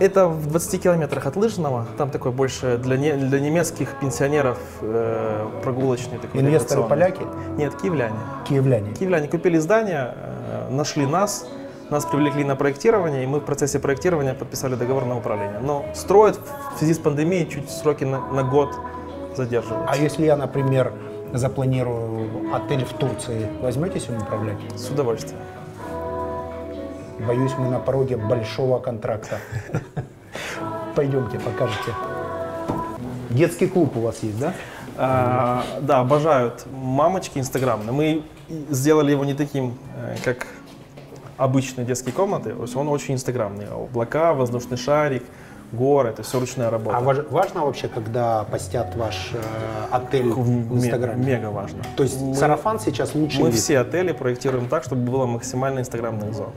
B: Это в 20 километрах от Лыжного. Там такой больше для, не- для немецких пенсионеров э, прогулочный такой.
A: Инвесторы поляки,
B: Нет, киевляне.
A: киевляне.
B: Киевляне купили здание, э, нашли нас, нас привлекли на проектирование, и мы в процессе проектирования подписали договор на управление. Но строят в связи с пандемией чуть сроки на, на год задерживаются.
A: А если я, например, запланирую отель в Турции, возьметесь им управлять?
B: С удовольствием.
A: Боюсь, мы на пороге большого контракта. Пойдемте, покажете. Детский клуб у вас есть, да?
B: А, да, обожают мамочки инстаграмные. Мы сделали его не таким, э, как обычные детские комнаты. То есть он очень инстаграмный. Облака, воздушный шарик, горы, это все ручная работа.
A: А важ- важно вообще, когда постят ваш э, отель в
B: Ме-
A: Инстаграме?
B: Мега важно.
A: То есть
B: Мы-
A: сарафан сейчас лучше
B: Мы
A: вид.
B: все отели проектируем так, чтобы было максимально инстаграмных зон.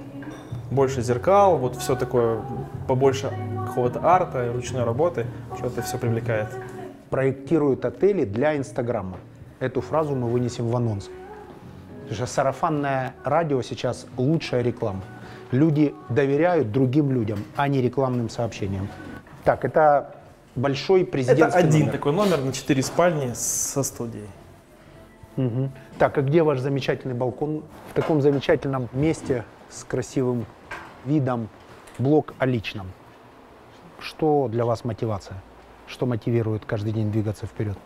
B: Больше зеркал, вот все такое, побольше какого-то арта, ручной работы, что это все привлекает.
A: проектируют отели для Инстаграма. Эту фразу мы вынесем в анонс. Потому что сарафанное радио сейчас лучшая реклама. Люди доверяют другим людям, а не рекламным сообщениям. Так, это большой
B: Это
A: президентский
B: один
A: номер.
B: такой номер на 4 спальни со студией.
A: Мгм. Так, а где ваш замечательный балкон? В таком замечательном месте с красивым видом. Блок о личном. Что для вас мотивация? Что мотивирует каждый день двигаться вперед?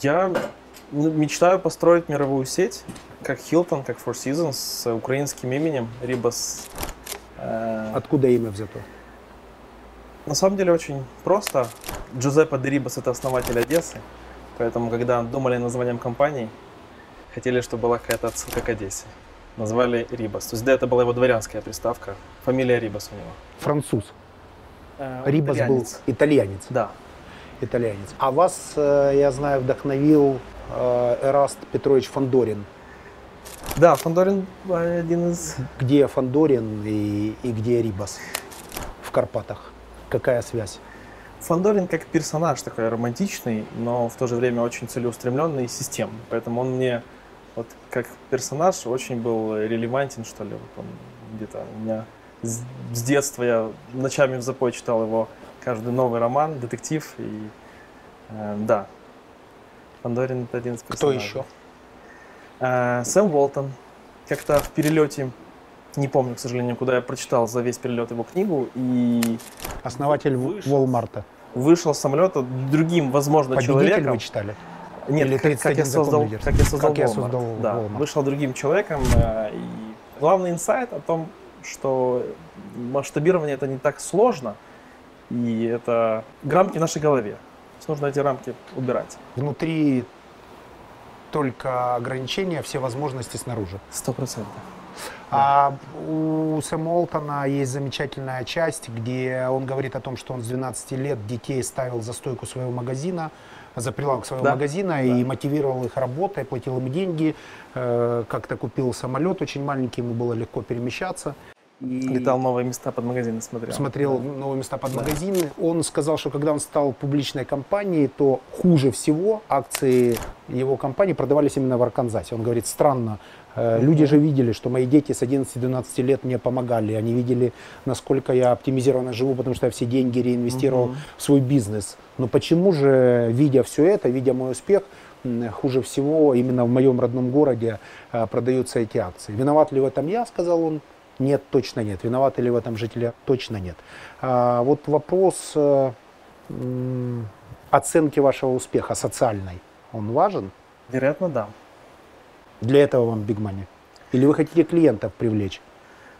B: Я мечтаю построить мировую сеть, как Hilton, как Four Seasons, с украинским именем Ribas. Э,
A: Откуда имя взято?
B: На самом деле очень просто. Джузеппе де Рибас это основатель Одессы, поэтому когда думали над названием компании, хотели, чтобы была какая-то отсылка к Одессе. Назвали Рибас. То есть да, это была его дворянская приставка. Фамилия Рибас у него.
A: Француз.
B: Э,
A: Рибас
B: итальянец.
A: был итальянец.
B: Да.
A: итальянец. А вас, э, я знаю, вдохновил э, Эраст Петрович Фандорин.
B: Да, Фандорин один из...
A: Где Фандорин и, и где Рибас в Карпатах? Какая связь?
B: Фандорин как персонаж такой романтичный, но в то же время очень целеустремленный и системный. Поэтому он мне вот как персонаж очень был релевантен, что ли. Вот он где-то у меня с, с детства я ночами в запой читал его каждый новый роман, детектив. И э, да, Фандорин это один из
A: Кто
B: персонажей.
A: еще?
B: Э, Сэм Уолтон. Как-то в перелете, не помню, к сожалению, куда я прочитал за весь перелет его книгу, и
A: Основатель
B: Вышел.
A: Волмарта.
B: вышел с самолета другим, возможно,
A: Победитель
B: человеком.
A: вы читали?
B: Нет,
A: Или
B: как, как
A: 31
B: я создал, как я создал
A: Как я
B: Walmart.
A: создал
B: да,
A: Walmart.
B: вышел другим человеком. э, И главный инсайт о том, что масштабирование это не так сложно, и это рамки в нашей голове. Нужно эти рамки убирать.
A: Внутри только ограничения, все возможности снаружи.
B: Сто процентов.
A: А у Сэма Олтона есть замечательная часть, где он говорит о том, что он с 12 лет детей ставил за стойку своего магазина, за прилавок своего
B: Да.
A: магазина и мотивировал их работой, платил им деньги, э, как-то купил самолет очень маленький, ему было легко перемещаться. И
B: Летал новые места под магазины, смотрел.
A: смотрел новые места под магазины. Он сказал, что когда он стал публичной компанией, то хуже всего акции его компании продавались именно в Арканзасе. Он говорит, странно, э, люди же видели, что мои дети с 11-12 лет мне помогали. Они видели, насколько я оптимизированно живу, потому что я все деньги реинвестировал в свой бизнес. Но почему же, видя все это, видя мой успех, хуже всего именно в моем родном городе э, продаются эти акции? Виноват ли в этом я, сказал он. Нет, точно нет. Виноваты ли в этом жители? Точно нет. А, вот вопрос э, оценки вашего успеха социальной, он важен?
B: Вероятно, да.
A: Для этого вам Big Money? Или вы хотите клиентов привлечь?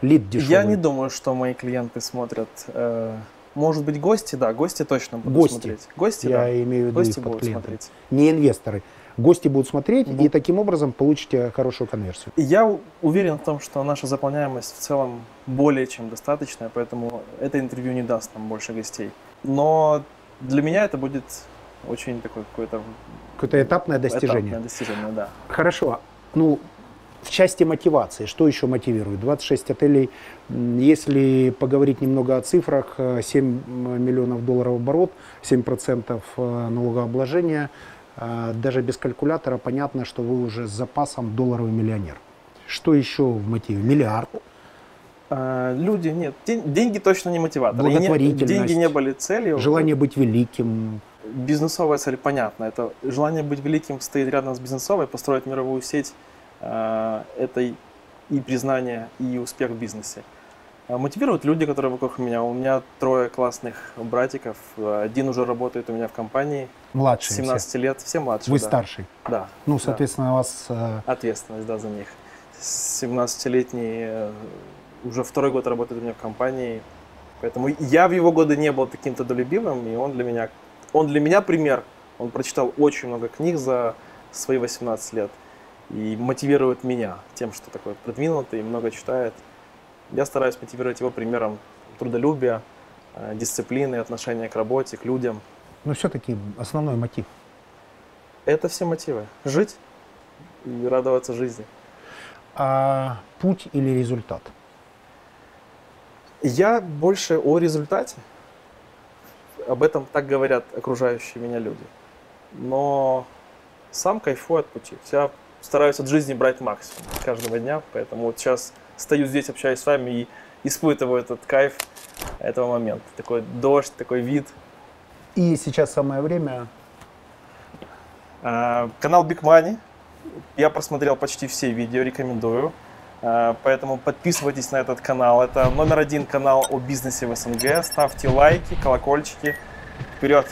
A: Лид дешевый?
B: Я не думаю, что мои клиенты смотрят. э, может быть, гости, да, гости точно будут
A: Гости.
B: смотреть. Гости,
A: Я
B: да.
A: имею в виду
B: Гости будут
A: клиентами.
B: смотреть.
A: Не инвесторы. Гости будут смотреть,
B: Бу-
A: и таким образом получите хорошую конверсию.
B: Я уверен в том, что наша заполняемость в целом более чем достаточная, поэтому это интервью не даст нам больше гостей. Но для меня это будет очень такое какое-то
A: Какое-то этапное достижение.
B: этапное достижение, да.
A: Хорошо. Ну, в части мотивации, что еще мотивирует? 26 отелей. Если поговорить немного о цифрах, э, 7 миллионов долларов оборот, 7% э, налогообложения. Э, Даже без калькулятора понятно, что вы уже с запасом долларовый миллионер. Что еще в мотиве? Миллиард.
B: А, люди, нет, ден- деньги точно не мотиватор. И не-
A: Благотворительность.
B: деньги не были целью.
A: Желание быть великим.
B: Бизнесовая цель понятна. Это желание быть великим стоит рядом с бизнесовой, построить мировую сеть. а, Это и признание, и успех в бизнесе. А, Мотивируют люди, которые вокруг меня. У меня трое классных братиков. Один уже работает у меня в компании, с
A: Младшие
B: 17
A: все.
B: лет, все младшие.
A: Вы
B: да.
A: старший.
B: Да.
A: Ну,
B: да.
A: соответственно, у вас э,
B: Ответственность, да, за них. 17-летний э, уже второй год работает у меня в компании. Поэтому я в его годы не был таким трудолюбивым, и он для меня, он для меня пример. Он прочитал очень много книг за свои 18 лет и мотивирует меня тем, что такой продвинутый, много читает. Я стараюсь мотивировать его примером трудолюбия, э, дисциплины, отношения к работе, к людям.
A: ну, все-таки основной мотив.
B: Это все мотивы. Жить и радоваться жизни.
A: А путь или результат?
B: Я больше о результате. Об этом так говорят окружающие меня люди. Но сам кайфую от пути. Я стараюсь от жизни брать максимум каждого дня, поэтому вот сейчас стою здесь, общаюсь с вами и испытываю этот кайф этого момента. Такой дождь, такой вид.
A: И сейчас самое время.
B: А, Канал Big Money. Я просмотрел почти все видео, рекомендую. А, Поэтому подписывайтесь на этот канал. Это номер один канал о бизнесе в СНГ. Ставьте лайки, колокольчики. Вперед!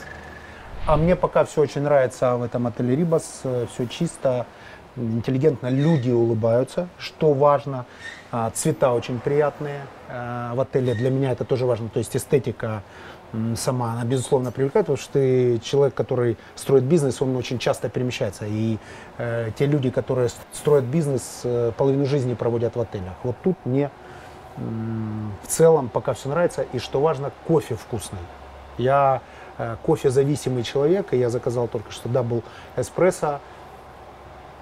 A: А мне пока все очень нравится в этом отеле Рибас. Все чисто, интеллигентно, люди улыбаются, что важно. А, Цвета очень приятные э, в отеле. Для меня это тоже важно. То есть эстетика сама, она безусловно привлекает, потому что ты человек, который строит бизнес, он очень часто перемещается. И э, те люди, которые строят бизнес, э, половину жизни проводят в отелях. Вот тут мне м, в целом пока все нравится. И что важно, кофе вкусный. Я э, кофе зависимый человек, и я заказал только что double эспрессо.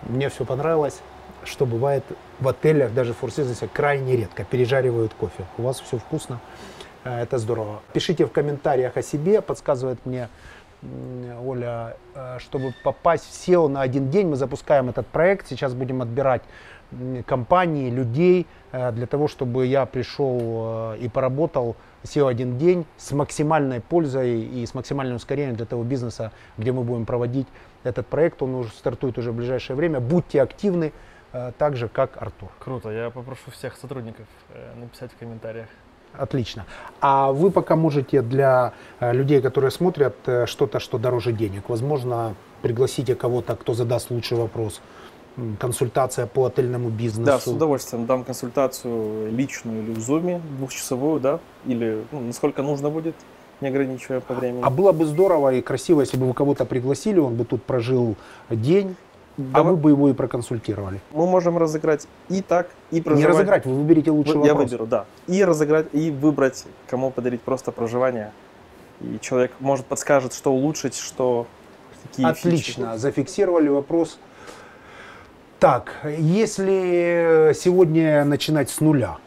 A: Мне все понравилось, что бывает в отелях, даже в Seasons, крайне редко пережаривают кофе. У вас все вкусно, э, это здорово. Пишите в комментариях о себе, подсказывает мне Оля, э, чтобы попасть в SEO на один день, мы запускаем этот проект. Сейчас будем отбирать компании, людей э, для того, чтобы я пришел и поработал SEO один день с максимальной пользой и с максимальным ускорением для того бизнеса, где мы будем проводить этот проект. Он уже стартует уже в ближайшее время. Будьте активны, так же, как Артур.
B: Круто, я попрошу всех сотрудников э, написать в комментариях.
A: Отлично. А вы пока можете для э, людей, которые смотрят, э, что-то, что дороже денег. Возможно, пригласите кого-то, кто задаст лучший вопрос. Консультация по отельному бизнесу.
B: Да, с удовольствием дам консультацию личную или в зуме, двухчасовую, да, или ну, насколько нужно будет, не ограничивая по времени.
A: А было бы здорово и красиво, если бы вы кого-то пригласили, он бы тут прожил день, а
B: Давай-
A: вы бы его и проконсультировали.
B: Мы можем разыграть и так, и
A: Не
B: проживать.
A: разыграть, вы выберите лучший
B: Вы- Я
A: вопрос.
B: выберу, да. И разыграть, и выбрать, кому подарить просто проживание. И человек, может, подскажет, что улучшить, что какие
A: Отлично, зафиксировали вопрос. Так, если сегодня начинать с нуля,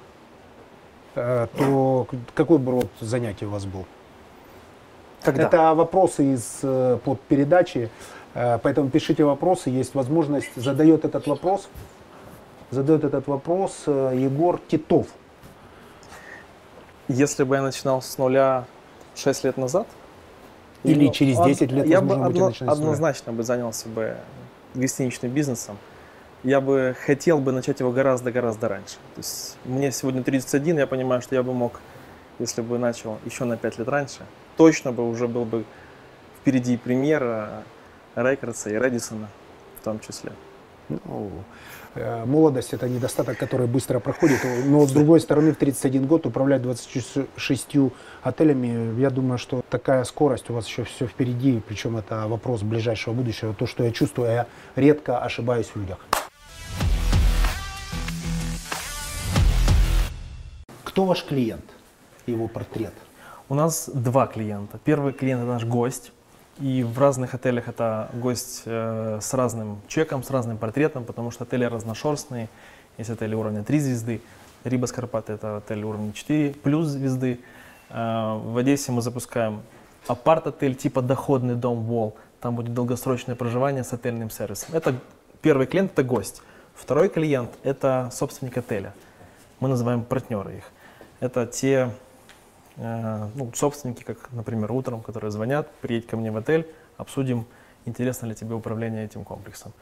A: э, то какой бы род занятий у вас был?
B: фичи. Когда?
A: Это вопросы из э, под передачи, поэтому пишите вопросы, есть возможность. Задает этот вопрос, задает этот вопрос э, Егор Титов.
B: Если бы я начинал с нуля 6 лет назад,
A: Или
B: ну,
A: через
B: од-
A: 10 лет,
B: я бы одно- однозначно бы занялся бы гостиничным бизнесом. Я бы хотел бы начать его гораздо-гораздо раньше. То есть мне сегодня 31, я понимаю, что я бы мог, если бы начал еще на 5 лет раньше, точно бы уже был бы впереди премьера Рейкардса и Редисона в том числе.
A: Ну, э, молодость это недостаток, который быстро проходит. Но с другой стороны, в 31 год управлять 26 отелями, я думаю, что такая скорость у вас еще все впереди. Причем это вопрос ближайшего будущего. То, что я чувствую, я редко ошибаюсь в людях. Кто ваш клиент? Его портрет.
B: У нас два клиента. Первый клиент это наш гость. И в разных отелях это гость э, с разным чеком, с разным портретом, потому что отели разношерстные. Есть отели уровня 3 звезды. Рибас Карпаты это отель уровня 4 плюс звезды. Э, в Одессе мы запускаем апарт-отель типа доходный дом Вол. Там будет долгосрочное проживание с отельным сервисом. Это первый клиент, это гость. Второй клиент это собственник отеля. Мы называем партнеры их. Это те ну, собственники, как, например, утром, которые звонят, приедь ко мне в отель, обсудим, интересно ли тебе управление этим комплексом.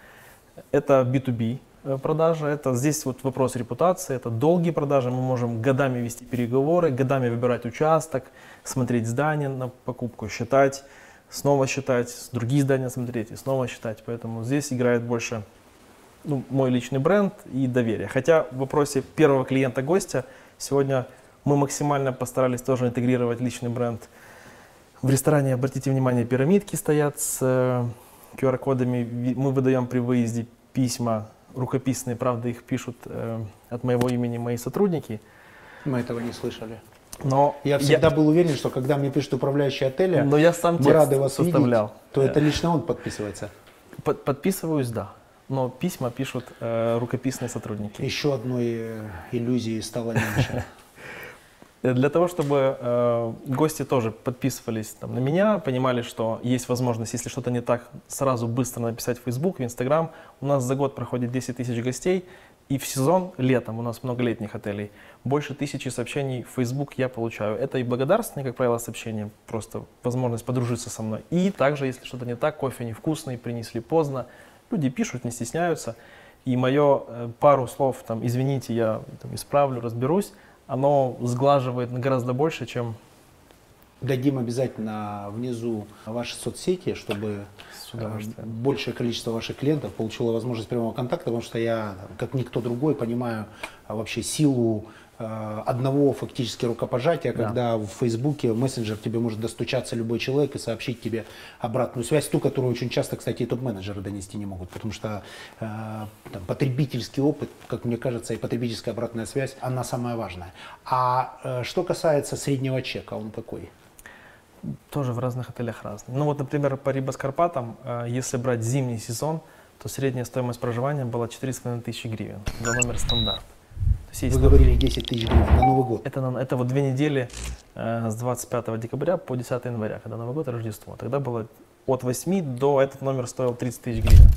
B: Это B2B э, продажа, это здесь вот вопрос репутации, это долгие продажи, мы можем годами вести переговоры, годами выбирать участок, смотреть здание на покупку, считать, снова считать, другие здания смотреть и снова считать, поэтому здесь играет больше ну, мой личный бренд и доверие. Хотя в вопросе первого клиента-гостя сегодня мы максимально постарались тоже интегрировать личный бренд. В ресторане, обратите внимание, пирамидки стоят с э, QR-кодами. Ви- Мы выдаем при выезде письма рукописные, правда, их пишут э, от моего имени мои сотрудники.
A: Мы этого не слышали.
B: Но
A: Я всегда был уверен, что когда мне пишет управляющий отеля,
B: но я сам
A: мы рады вас
B: составлял.
A: видеть, то это лично он подписывается.
B: Под- подписываюсь, да. Но письма пишут э, рукописные сотрудники.
A: Еще одной э, иллюзии стало меньше.
B: Э, Для того, чтобы э, гости тоже подписывались там, на меня, понимали, что есть возможность, если что-то не так, сразу быстро написать в Facebook, в Instagram. У нас за год проходит 10 тысяч гостей, И в сезон, летом, у нас много летних отелей, больше тысячи сообщений в Facebook я получаю. Это и благодарственные, как правило, сообщения, просто возможность подружиться со мной. И также, если что-то не так, кофе невкусный, принесли поздно, люди пишут, не стесняются. И мое э, пару слов, там, извините, я там, исправлю, разберусь, оно сглаживает гораздо больше, чем
A: Дадим обязательно внизу ваши соцсети, чтобы э, большее количество ваших клиентов получило возможность прямого контакта, потому что я, как никто другой, понимаю а, вообще силу одного фактически рукопожатия,
B: Да.
A: когда в Фейсбуке, в мессенджер тебе может достучаться любой человек и сообщить тебе обратную связь, ту, которую очень часто, кстати, и топ-менеджеры донести не могут, потому что э, там, потребительский опыт, как мне кажется, и потребительская обратная связь, она самая важная. А э, что касается среднего чека, он какой?
B: Тоже в разных отелях разные. Ну вот, например, по Рибас Карпатам, э, если брать зимний сезон, то средняя стоимость проживания была 4,5 тысячи гривен за номер стандарт. То есть есть
A: Вы говорили 10 тысяч гривен на Новый год.
B: это, это вот две недели э, с 25 декабря по 10 января, когда Новый год и Рождество. Тогда было от 8 до этот номер стоил 30 тысяч гривен.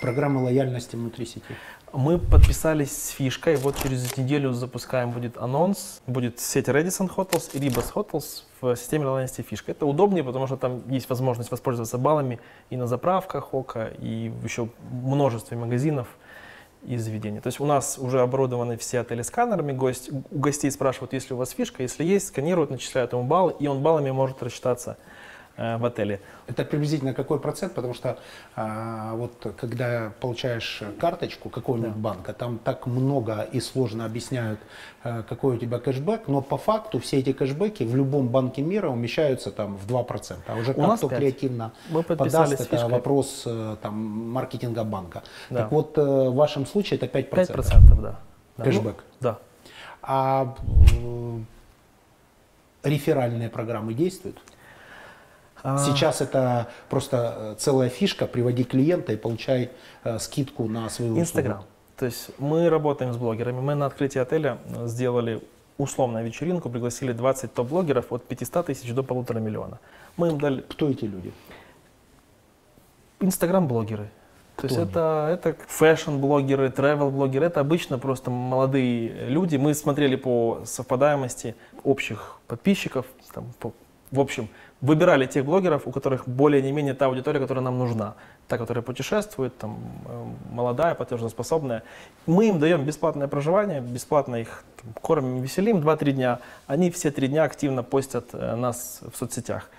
A: Программа лояльности внутри сети.
B: Мы подписались с фишкой, вот через неделю запускаем будет анонс, будет сеть Radisson Hotels и Ribas Hotels в системе лояльности фишка. Это удобнее, потому что там есть возможность воспользоваться баллами и на заправках ОКО, и еще множестве магазинов и заведений. То есть у нас уже оборудованы все отели сканерами, гость, у гостей спрашивают, есть ли у вас фишка, если есть, сканируют, начисляют ему баллы, и он баллами может рассчитаться в отеле.
A: Это приблизительно какой процент? Потому что а, вот когда получаешь карточку какого-нибудь банка, там так много и сложно объясняют, а, какой у тебя кэшбэк, но по факту все эти кэшбэки в любом банке мира умещаются там в 2%. А уже
B: У
A: как кто
B: 5.
A: креативно
B: Мы
A: подаст, это
B: фишкой.
A: вопрос э, там, маркетинга банка.
B: Да.
A: Так вот, э, в вашем случае это 5%.
B: 5%, да. Да.
A: Кэшбэк.
B: Ну, да.
A: А э, реферальные программы действуют?
B: А,
A: Сейчас это просто э, целая фишка, приводи клиента и получай э, скидку на свою.
B: Инстаграм. То есть мы работаем с блогерами. Мы на открытии отеля э, сделали условную вечеринку, пригласили 20 топ-блогеров от 500 тысяч до полутора миллиона. Мы им дали
A: Кто эти люди?
B: инстаграм-блогеры. То есть
A: они?
B: это, это фэшн-блогеры, travel-блогеры, это обычно просто молодые люди. Мы смотрели по совпадаемости общих подписчиков, там, по- в общем, выбирали тех блогеров, у которых более не менее та аудитория, которая нам нужна. Та, которая путешествует, там, э, молодая, платежеспособная. Мы им даем бесплатное проживание, бесплатно их там, кормим, веселим 2-3 дня. Они все три дня активно постят э, нас в соцсетях.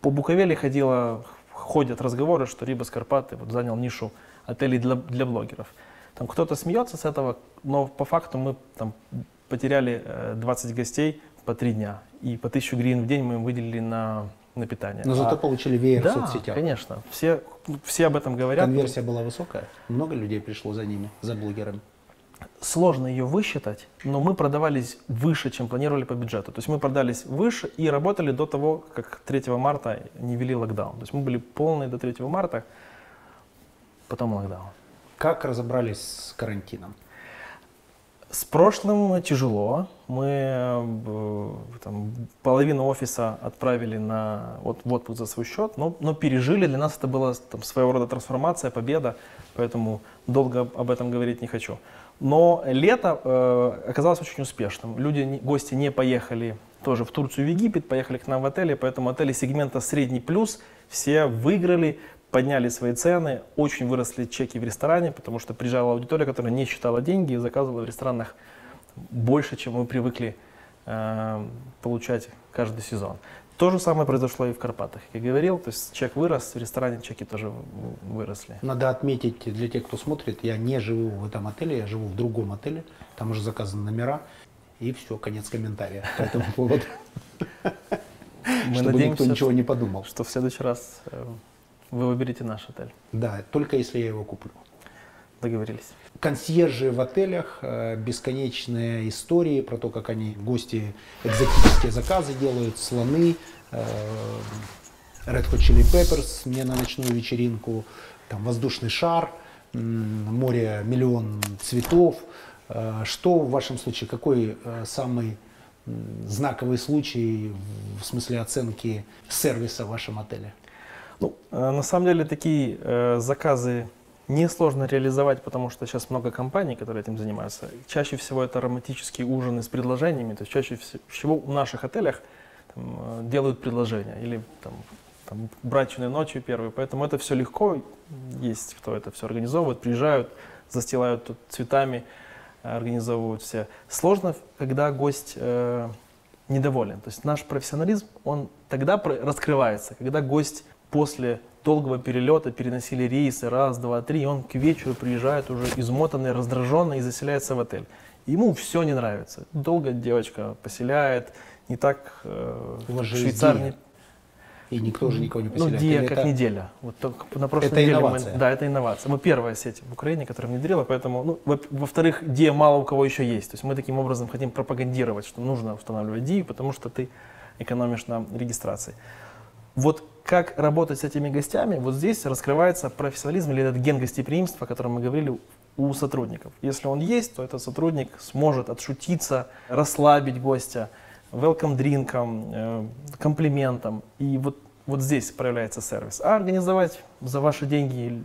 B: По Буковеле ходило, ходят разговоры, что Рибас Карпаты вот занял нишу отелей для, для блогеров. Там кто-то смеется с этого, но по факту мы там потеряли э, 20 гостей по три дня. И по 1000 гривен в день мы им выделили на, на питание.
A: Но зато
B: А-
A: получили веер
B: да,
A: в соцсетях.
B: конечно. Все, все об этом говорят.
A: Конверсия была высокая. Много людей пришло за ними, за блогерами.
B: Сложно ее высчитать, но мы продавались выше, чем планировали по бюджету. То есть мы продались выше и работали до того, как 3 марта не ввели локдаун. То есть мы были полные до 3 марта, потом локдаун.
A: Как разобрались с карантином?
B: С прошлым тяжело. Мы э, там, половину офиса отправили на, вот, в отпуск за свой счет, но, но пережили. Для нас это была там, своего рода трансформация, победа, поэтому долго об этом говорить не хочу. Но лето э, оказалось очень успешным. Люди, гости не поехали тоже в Турцию, в Египет, поехали к нам в отели, поэтому отели сегмента средний плюс все выиграли, подняли свои цены, очень выросли чеки в ресторане, потому что приезжала аудитория, которая не считала деньги и заказывала в ресторанах больше, чем мы привыкли э, получать каждый сезон. То же самое произошло и в Карпатах. Как я говорил, то есть чек вырос, в ресторане чеки тоже выросли.
A: Надо отметить для тех, кто смотрит, я не живу в этом отеле, я живу в другом отеле. Там уже заказаны номера. И все, конец комментария по этому поводу.
B: Мы
A: Чтобы никто
B: надеемся,
A: ничего не подумал.
B: что в следующий раз э, вы выберете наш отель.
A: Да, только если я его куплю.
B: Договорились.
A: Консьержи в отелях, э, бесконечные истории про то, как они, гости, экзотические заказы делают, слоны, э, Red Hot Chili Peppers мне на ночную вечеринку, там воздушный шар, море миллион цветов. Э, Что в вашем случае, какой самый знаковый случай в смысле оценки сервиса в вашем отеле?
B: Ну, э, на самом деле такие э, заказы Несложно реализовать, потому что сейчас много компаний, которые этим занимаются. Чаще всего это романтические ужины с предложениями. То есть чаще вс- всего в наших отелях там, э, делают предложения или там, там, брачные ночи первые. Поэтому это все легко. Есть кто это все организовывает, приезжают, застилают тут цветами, организовывают все. Сложно, когда гость э, недоволен. То есть наш профессионализм, он тогда раскрывается, когда гость после долгого перелета переносили рейсы раз, два, три, и он к вечеру приезжает уже измотанный, раздраженный и заселяется в отель. Ему все не нравится. Долго девочка поселяет, не так э, швейцар
A: Дия.
B: не-
A: И никто же никого не
B: ну,
A: поселяет.
B: Дия
A: Или
B: как
A: это-
B: неделя. Вот только на прошлой
A: Это
B: неделе мы-
A: инновация.
B: да, это инновация. Мы первая сеть в Украине, которая внедрила, поэтому, ну, во- во-вторых, Дия мало у кого еще есть. То есть мы таким образом хотим пропагандировать, что нужно устанавливать Дию, потому что ты экономишь на регистрации. Вот как работать с этими гостями, вот здесь раскрывается профессионализм или этот ген гостеприимства, о котором мы говорили у сотрудников. Если он есть, то этот сотрудник сможет отшутиться, расслабить гостя, welcome дринком, э, комплиментом. И вот, вот здесь проявляется сервис. А организовать за ваши деньги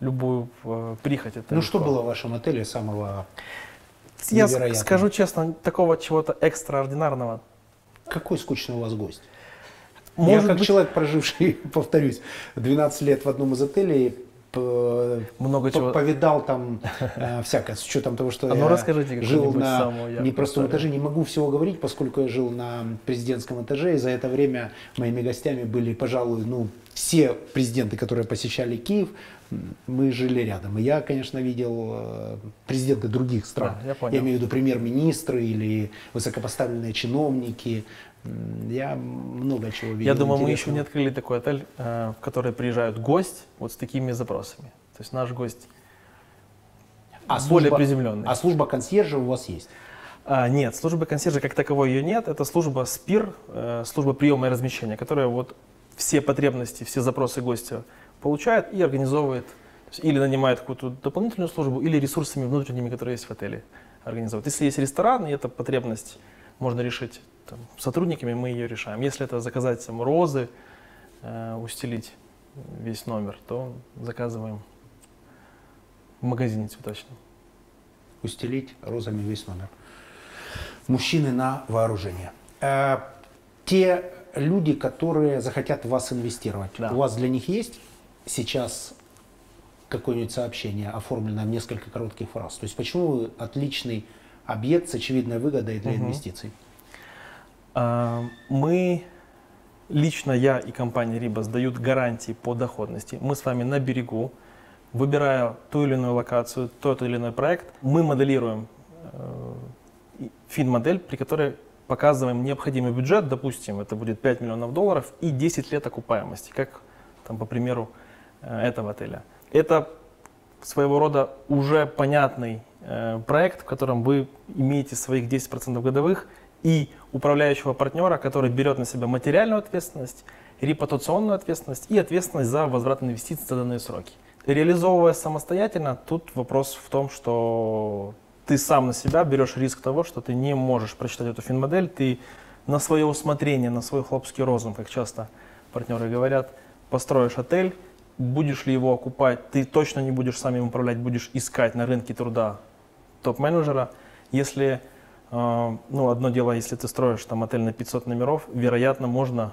B: любую э, прихоть, это
A: Ну что
B: легко.
A: было в вашем отеле самого
B: Я скажу честно, такого чего-то экстраординарного.
A: Какой скучный у вас гость?
B: Может
A: я как
B: быть,
A: человек, проживший, повторюсь, 12 лет в одном из отелей,
B: много чего.
A: повидал там э, всякое, с учетом того, что
B: А ну
A: я
B: расскажите
A: жил на непростом этаже. Не могу всего говорить, поскольку я жил на президентском этаже, и за это время моими гостями были, пожалуй, ну, все президенты, которые посещали Киев, мы жили рядом. И я, конечно, видел э, президенты других стран.
B: Да, я понял.
A: имею в виду премьер-министры или высокопоставленные чиновники. Я много чего видел.
B: Я думаю, мы еще
A: интересного.
B: не открыли такой отель, э, в который приезжает гость вот с такими запросами. То есть наш гость
A: А
B: более
A: служба-
B: приземленный.
A: А служба консьержа у вас есть?
B: А, нет, службы консьержа как таковой ее нет. Это служба СПИР, э, служба приема и размещения, которая вот все потребности, все запросы гостя получает и организовывает. Или нанимает какую-то дополнительную службу, или ресурсами внутренними, которые есть в отеле, организовывает. Если есть ресторан, и эта потребность можно решить там, сотрудниками, мы ее решаем. Если это заказать там, розы, э, устелить весь номер, то заказываем в магазине цветочном.
A: устелить розами весь номер. Мужчины на вооружение. Э, те люди, которые захотят в вас инвестировать,
B: Да.
A: у вас для них есть сейчас какое-нибудь сообщение, оформленное в несколько коротких фраз? То есть почему вы отличный объект с очевидной выгодой для
B: Мгм.
A: инвестиций?
B: А, Мы, лично я и компания Рибас дают гарантии по доходности. Мы с вами на берегу, выбирая ту или иную локацию, тот или иной проект, мы моделируем э, фин-модель, при которой показываем необходимый бюджет, допустим, это будет 5 миллионов долларов и 10 лет окупаемости, как там, по примеру этого отеля. Это своего рода уже понятный э, проект, в котором вы имеете своих 10% годовых и управляющего партнера, который берет на себя материальную ответственность, репутационную ответственность и ответственность за возврат инвестиций за данные сроки. Реализовывая самостоятельно, тут вопрос в том, что ты сам на себя берешь риск того, что ты не можешь прочитать эту финмодель, ты на свое усмотрение, на свой хлопский розум, как часто партнеры говорят, построишь отель, будешь ли его окупать, ты точно не будешь сам им управлять, будешь искать на рынке труда топ-менеджера. Если, э, ну, одно дело, если ты строишь там отель на 500 номеров, вероятно, можно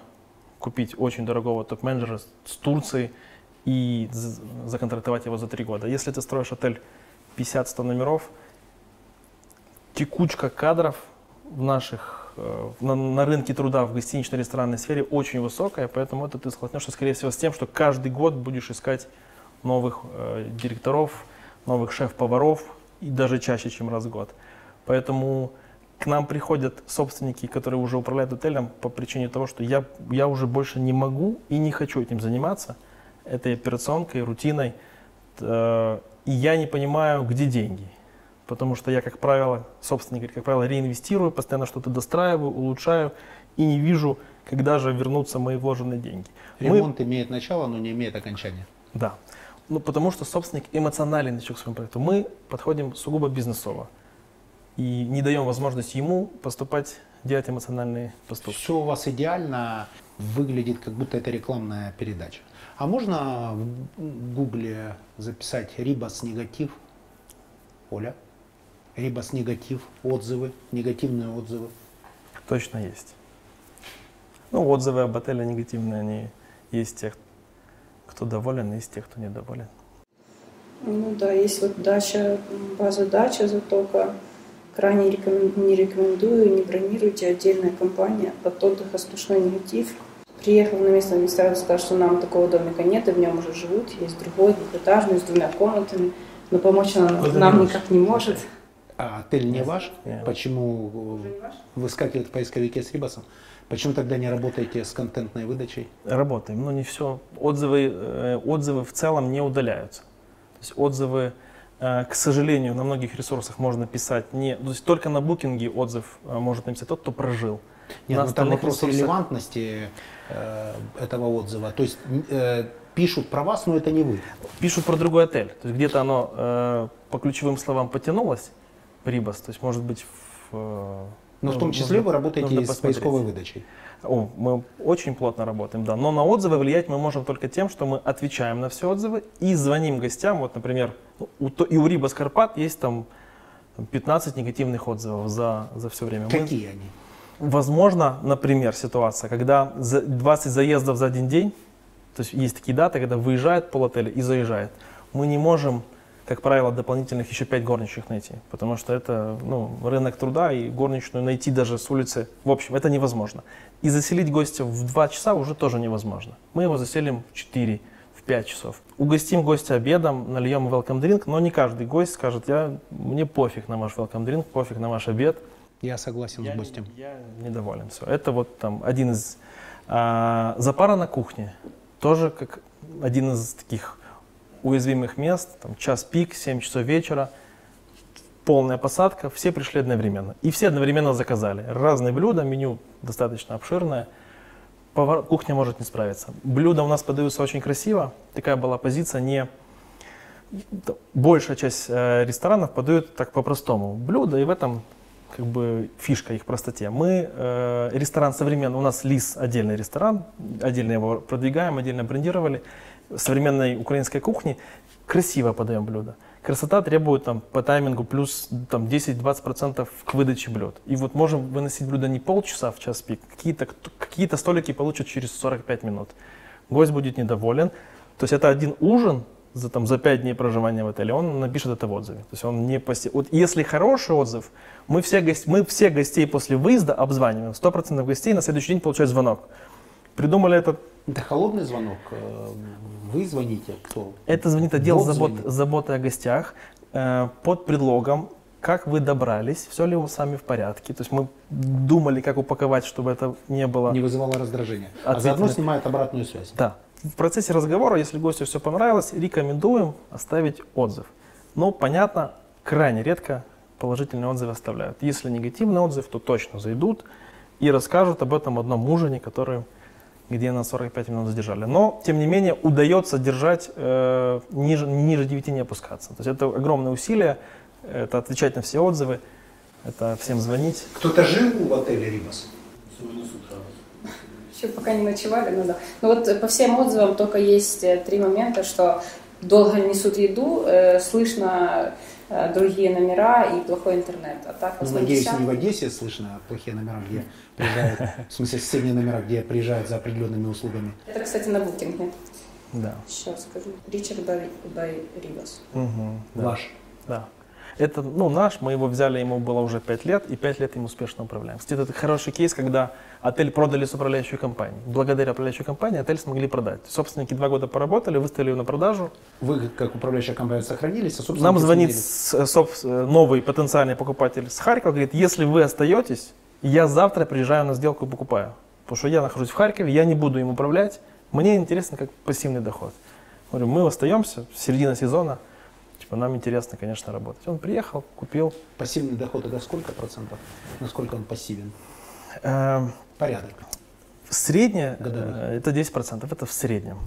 B: купить очень дорогого топ-менеджера с- Турции и законтрактовать его за три года. Если ты строишь отель 50-100 номеров, текучка кадров в наших, на, на рынке труда в гостиничной ресторанной сфере очень высокая, поэтому это ты столкнешься, скорее всего, с тем, что каждый год будешь искать новых э, директоров, новых шеф-поваров, и даже чаще, чем раз в год. Поэтому к нам приходят собственники, которые уже управляют отелем по причине того, что я, я уже больше не могу и не хочу этим заниматься, этой операционкой, рутиной, э, и я не понимаю, где деньги. Потому что я, как правило, собственник, как правило, реинвестирую, постоянно что-то достраиваю, улучшаю и не вижу, когда же вернутся мои вложенные деньги. Мы-
A: Ремонт имеет начало, но не имеет окончания.
B: да. Ну, потому что собственник эмоциональный человек к своему проекту. Мы подходим сугубо бизнесово и не даем возможность ему поступать, делать эмоциональные поступки.
A: Все у вас идеально. выглядит, как будто это рекламная передача. А можно в гугле записать Рибас негатив? Оля? Рибас негатив, отзывы, негативные отзывы.
B: Точно есть. Ну, отзывы об отеле негативные, они есть тех, кто доволен, есть тех, кто недоволен.
G: Ну да, есть вот дача, база дача Затока. Крайне рекомен- не рекомендую, не бронируйте, отдельная компания. От отдыха сплошной негатив. Приехал на место администратор, сказал, что нам такого домика нет, и в нем уже живут. Есть другой, двухэтажный, с двумя комнатами. Но помочь она нам никак не может.
A: А отель не ваш?
B: Нет.
A: Почему выскакивает в поисковике с Рибасом? Почему тогда не работаете с контентной выдачей?
B: Работаем, но не все. Отзывы, э, отзывы в целом не удаляются. То есть отзывы, э, к сожалению, на многих ресурсах можно писать не... То есть только на букинге отзыв э, может написать тот, кто прожил.
A: Нет,
B: На
A: ну там вопрос
B: ресурсах-
A: релевантности э, этого отзыва. То есть э, пишут про вас, но это не вы.
B: Пишут про другой отель. То есть где-то оно э, по ключевым словам потянулось, Рибас, то есть может быть в... э,
A: Но в
B: ну,
A: том числе
B: нужно-
A: вы работаете и с поисковой выдачей.
B: О, мы очень плотно работаем, да. Но на отзывы влиять мы можем только тем, что мы отвечаем на все отзывы и звоним гостям. Вот, например, ну, у, и у Рибас Карпат есть там 15 негативных отзывов за, за все время. Мы-
A: Какие они?
B: Возможно, например, ситуация, когда за 20 заездов за один день, то есть есть такие даты, когда выезжает полотеля и заезжает. Мы не можем, как правило, дополнительных еще 5 горничных найти, потому что это ну, рынок труда, и горничную найти даже с улицы, в общем, это невозможно. И заселить гостя в 2 часа уже тоже невозможно. Мы его заселим в 4, в 5 часов. Угостим гостя обедом, нальем welcome drink, но не каждый гость скажет, я, мне пофиг на ваш welcome drink, пофиг на ваш обед,
A: Я согласен
B: я,
A: с гостем.
B: я недоволен. Все. Это вот там один из... А, запара на кухне. Тоже как один из таких уязвимых мест. Там, час пик, 7 часов вечера. Полная посадка. Все пришли одновременно. И все одновременно заказали. Разные блюда, меню достаточно обширное. Повар, кухня может не справиться. Блюда у нас подаются очень красиво. Такая была позиция не большая часть э, ресторанов подают так по-простому блюда, и в этом как бы фишка их простоте. Мы э, ресторан современный, у нас ЛИС отдельный ресторан, отдельно его продвигаем, отдельно брендировали. Современной украинской кухни красиво подаем блюда. Красота требует там, по таймингу плюс там, 10-20% к выдаче блюд. И вот можем выносить блюдо не полчаса в час пик, какие-то, какие-то столики получат через 45 минут. Гость будет недоволен. То есть это один ужин за, там, за 5 дней проживания в отеле, он напишет это в отзыве. То есть он не посе... Вот если хороший отзыв, мы все, гость... мы все гостей после выезда обзваниваем. 100% гостей на следующий день получают звонок. Придумали этот
A: Это холодный звонок. Вы звоните, кто?
B: Это звонит отдел
A: Бот
B: забот,
A: звонит.
B: заботы о гостях э, под предлогом, как вы добрались, все ли у вас сами в порядке. То есть мы думали, как упаковать, чтобы это не было...
A: Не вызывало раздражения. А заодно
B: Ответили.
A: снимает обратную связь.
B: Да. В процессе разговора, если гостю все понравилось, рекомендуем оставить отзыв. Но, понятно, крайне редко положительные отзывы оставляют. Если негативный отзыв, то точно зайдут и расскажут об этом одном ужине, который, где нас 45 минут задержали. Но, тем не менее, удается держать э, ниже, ниже 9 не опускаться. То есть это огромное усилие, это отвечать на все отзывы, это всем звонить.
A: Кто-то жил в отеле Рибас?
G: Еще пока не ночевали, ну да. Ну вот э, по всем отзывам только есть э, три момента, что долго несут еду, э, слышно э, другие номера и плохой интернет. А так в
A: Ну,
G: основном
A: надеюсь,
G: вся-
A: не в Одессе слышно плохие номера, где приезжают, в смысле соседние номера, где приезжают за определенными услугами.
G: Это, кстати, на букинге.
B: Да.
G: Сейчас скажу. Ричард Бай, Бай Рибас.
B: Мгм, да.
A: Ваш.
B: Да. Это, ну, наш, мы его взяли, ему было уже 5 лет, и 5 лет им успешно управляем. Кстати, это хороший кейс, когда отель продали с управляющей компанией. Благодаря управляющей компании отель смогли продать. Собственники два года поработали, выставили его на продажу.
A: Вы, как управляющая компания, сохранились, а.
B: Нам звонит с- соб- э, новый потенциальный покупатель с Харькова, говорит, если вы остаетесь, я завтра приезжаю на сделку и покупаю. Потому что я нахожусь в Харькове, я не буду им управлять, мне интересно как пассивный доход. Говорю, мы остаемся, середина сезона, типа, нам интересно, конечно, работать. Он приехал, купил.
A: Пассивный доход это сколько процентов? Насколько он пассивен?
B: Эм,
A: Порядок.
B: Среднее э, это 10%, это в среднем.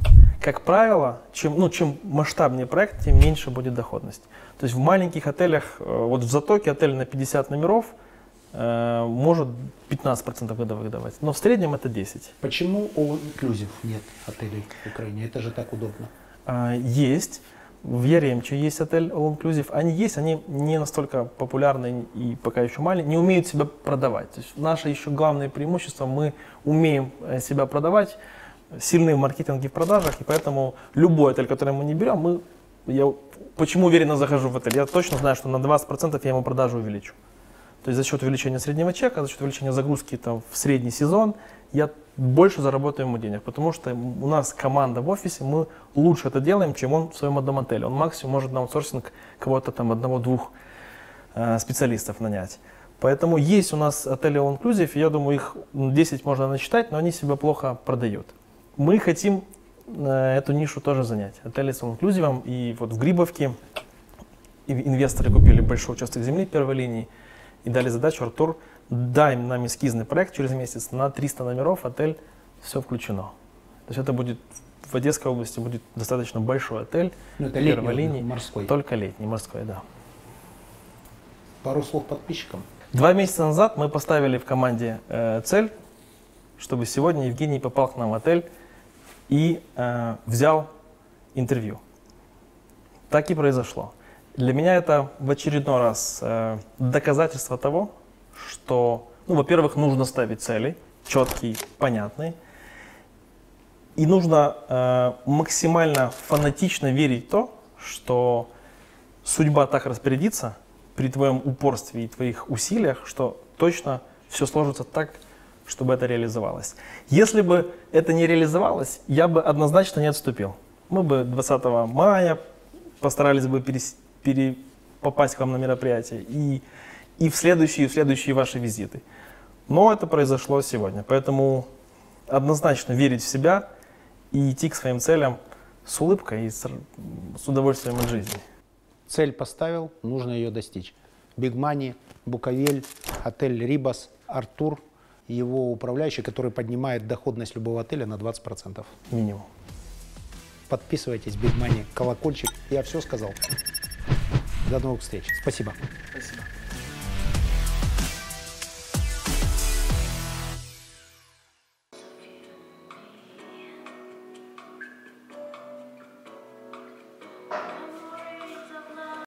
B: Как правило, чем, ну, чем масштабнее проект, тем меньше будет доходность. То есть в маленьких отелях, э, вот в Затоке отель на 50 номеров, может 15% годовых давать, но в среднем это 10.
A: Почему all inclusive нет отелей в Украине? Это же так удобно.
B: А, Есть. В Яремче есть отель All Inclusive. Они есть, они не настолько популярны и пока еще маленькие, не умеют себя продавать. То есть наше еще главное преимущество, мы умеем э, себя продавать, сильны в маркетинге и в продажах, и поэтому любой отель, который мы не берем, мы, я почему уверенно захожу в отель? Я точно знаю, что на 20% я ему продажу увеличу. То есть за счет увеличения среднего чека, за счет увеличения загрузки там, в средний сезон, я больше заработаю ему денег, потому что у нас команда в офисе, мы лучше это делаем, чем он в своем одном отеле. Он максимум может на аутсорсинг кого-то там одного-двух э, специалистов нанять. Поэтому есть у нас отели All Inclusive, я думаю, их 10 можно насчитать, но они себя плохо продают. Мы хотим э, эту нишу тоже занять. Отели с All Inclusive, и вот в Грибовке инвесторы купили большой участок земли первой линии и дали задачу, Артур, дай нам эскизный проект через месяц на 300 номеров, отель, все включено. То есть это будет в Одесской области будет достаточно большой отель
A: Ну, это
B: первой
A: летний,
B: линии,
A: морской.
B: только летний, морской, да.
A: Пару слов подписчикам.
B: Два месяца назад мы поставили в команде э, цель, чтобы сегодня Евгений попал к нам в отель и э, взял интервью. Так и произошло. Для меня это в очередной раз э, доказательство того, что, ну, во-первых, нужно ставить цели, четкие, понятные, и нужно э, максимально фанатично верить в то, что судьба так распорядится при твоем упорстве и твоих усилиях, что точно все сложится так, чтобы это реализовалось. Если бы это не реализовалось, я бы однозначно не отступил. Мы бы 20 мая постарались бы перес- пере- попасть к вам на мероприятие и, и в следующие, и в следующие ваши визиты. Но это произошло сегодня, поэтому однозначно верить в себя и идти к своим целям с улыбкой и с, с удовольствием от жизни.
A: Цель поставил, нужно ее достичь. Big Money, Буковель, отель Ribas, Артур, его управляющий, который поднимает доходность любого отеля на 20%.
B: Минимум.
A: Подписывайтесь, Big Money, колокольчик. Я все сказал. До новых встреч. Спасибо.
B: Спасибо.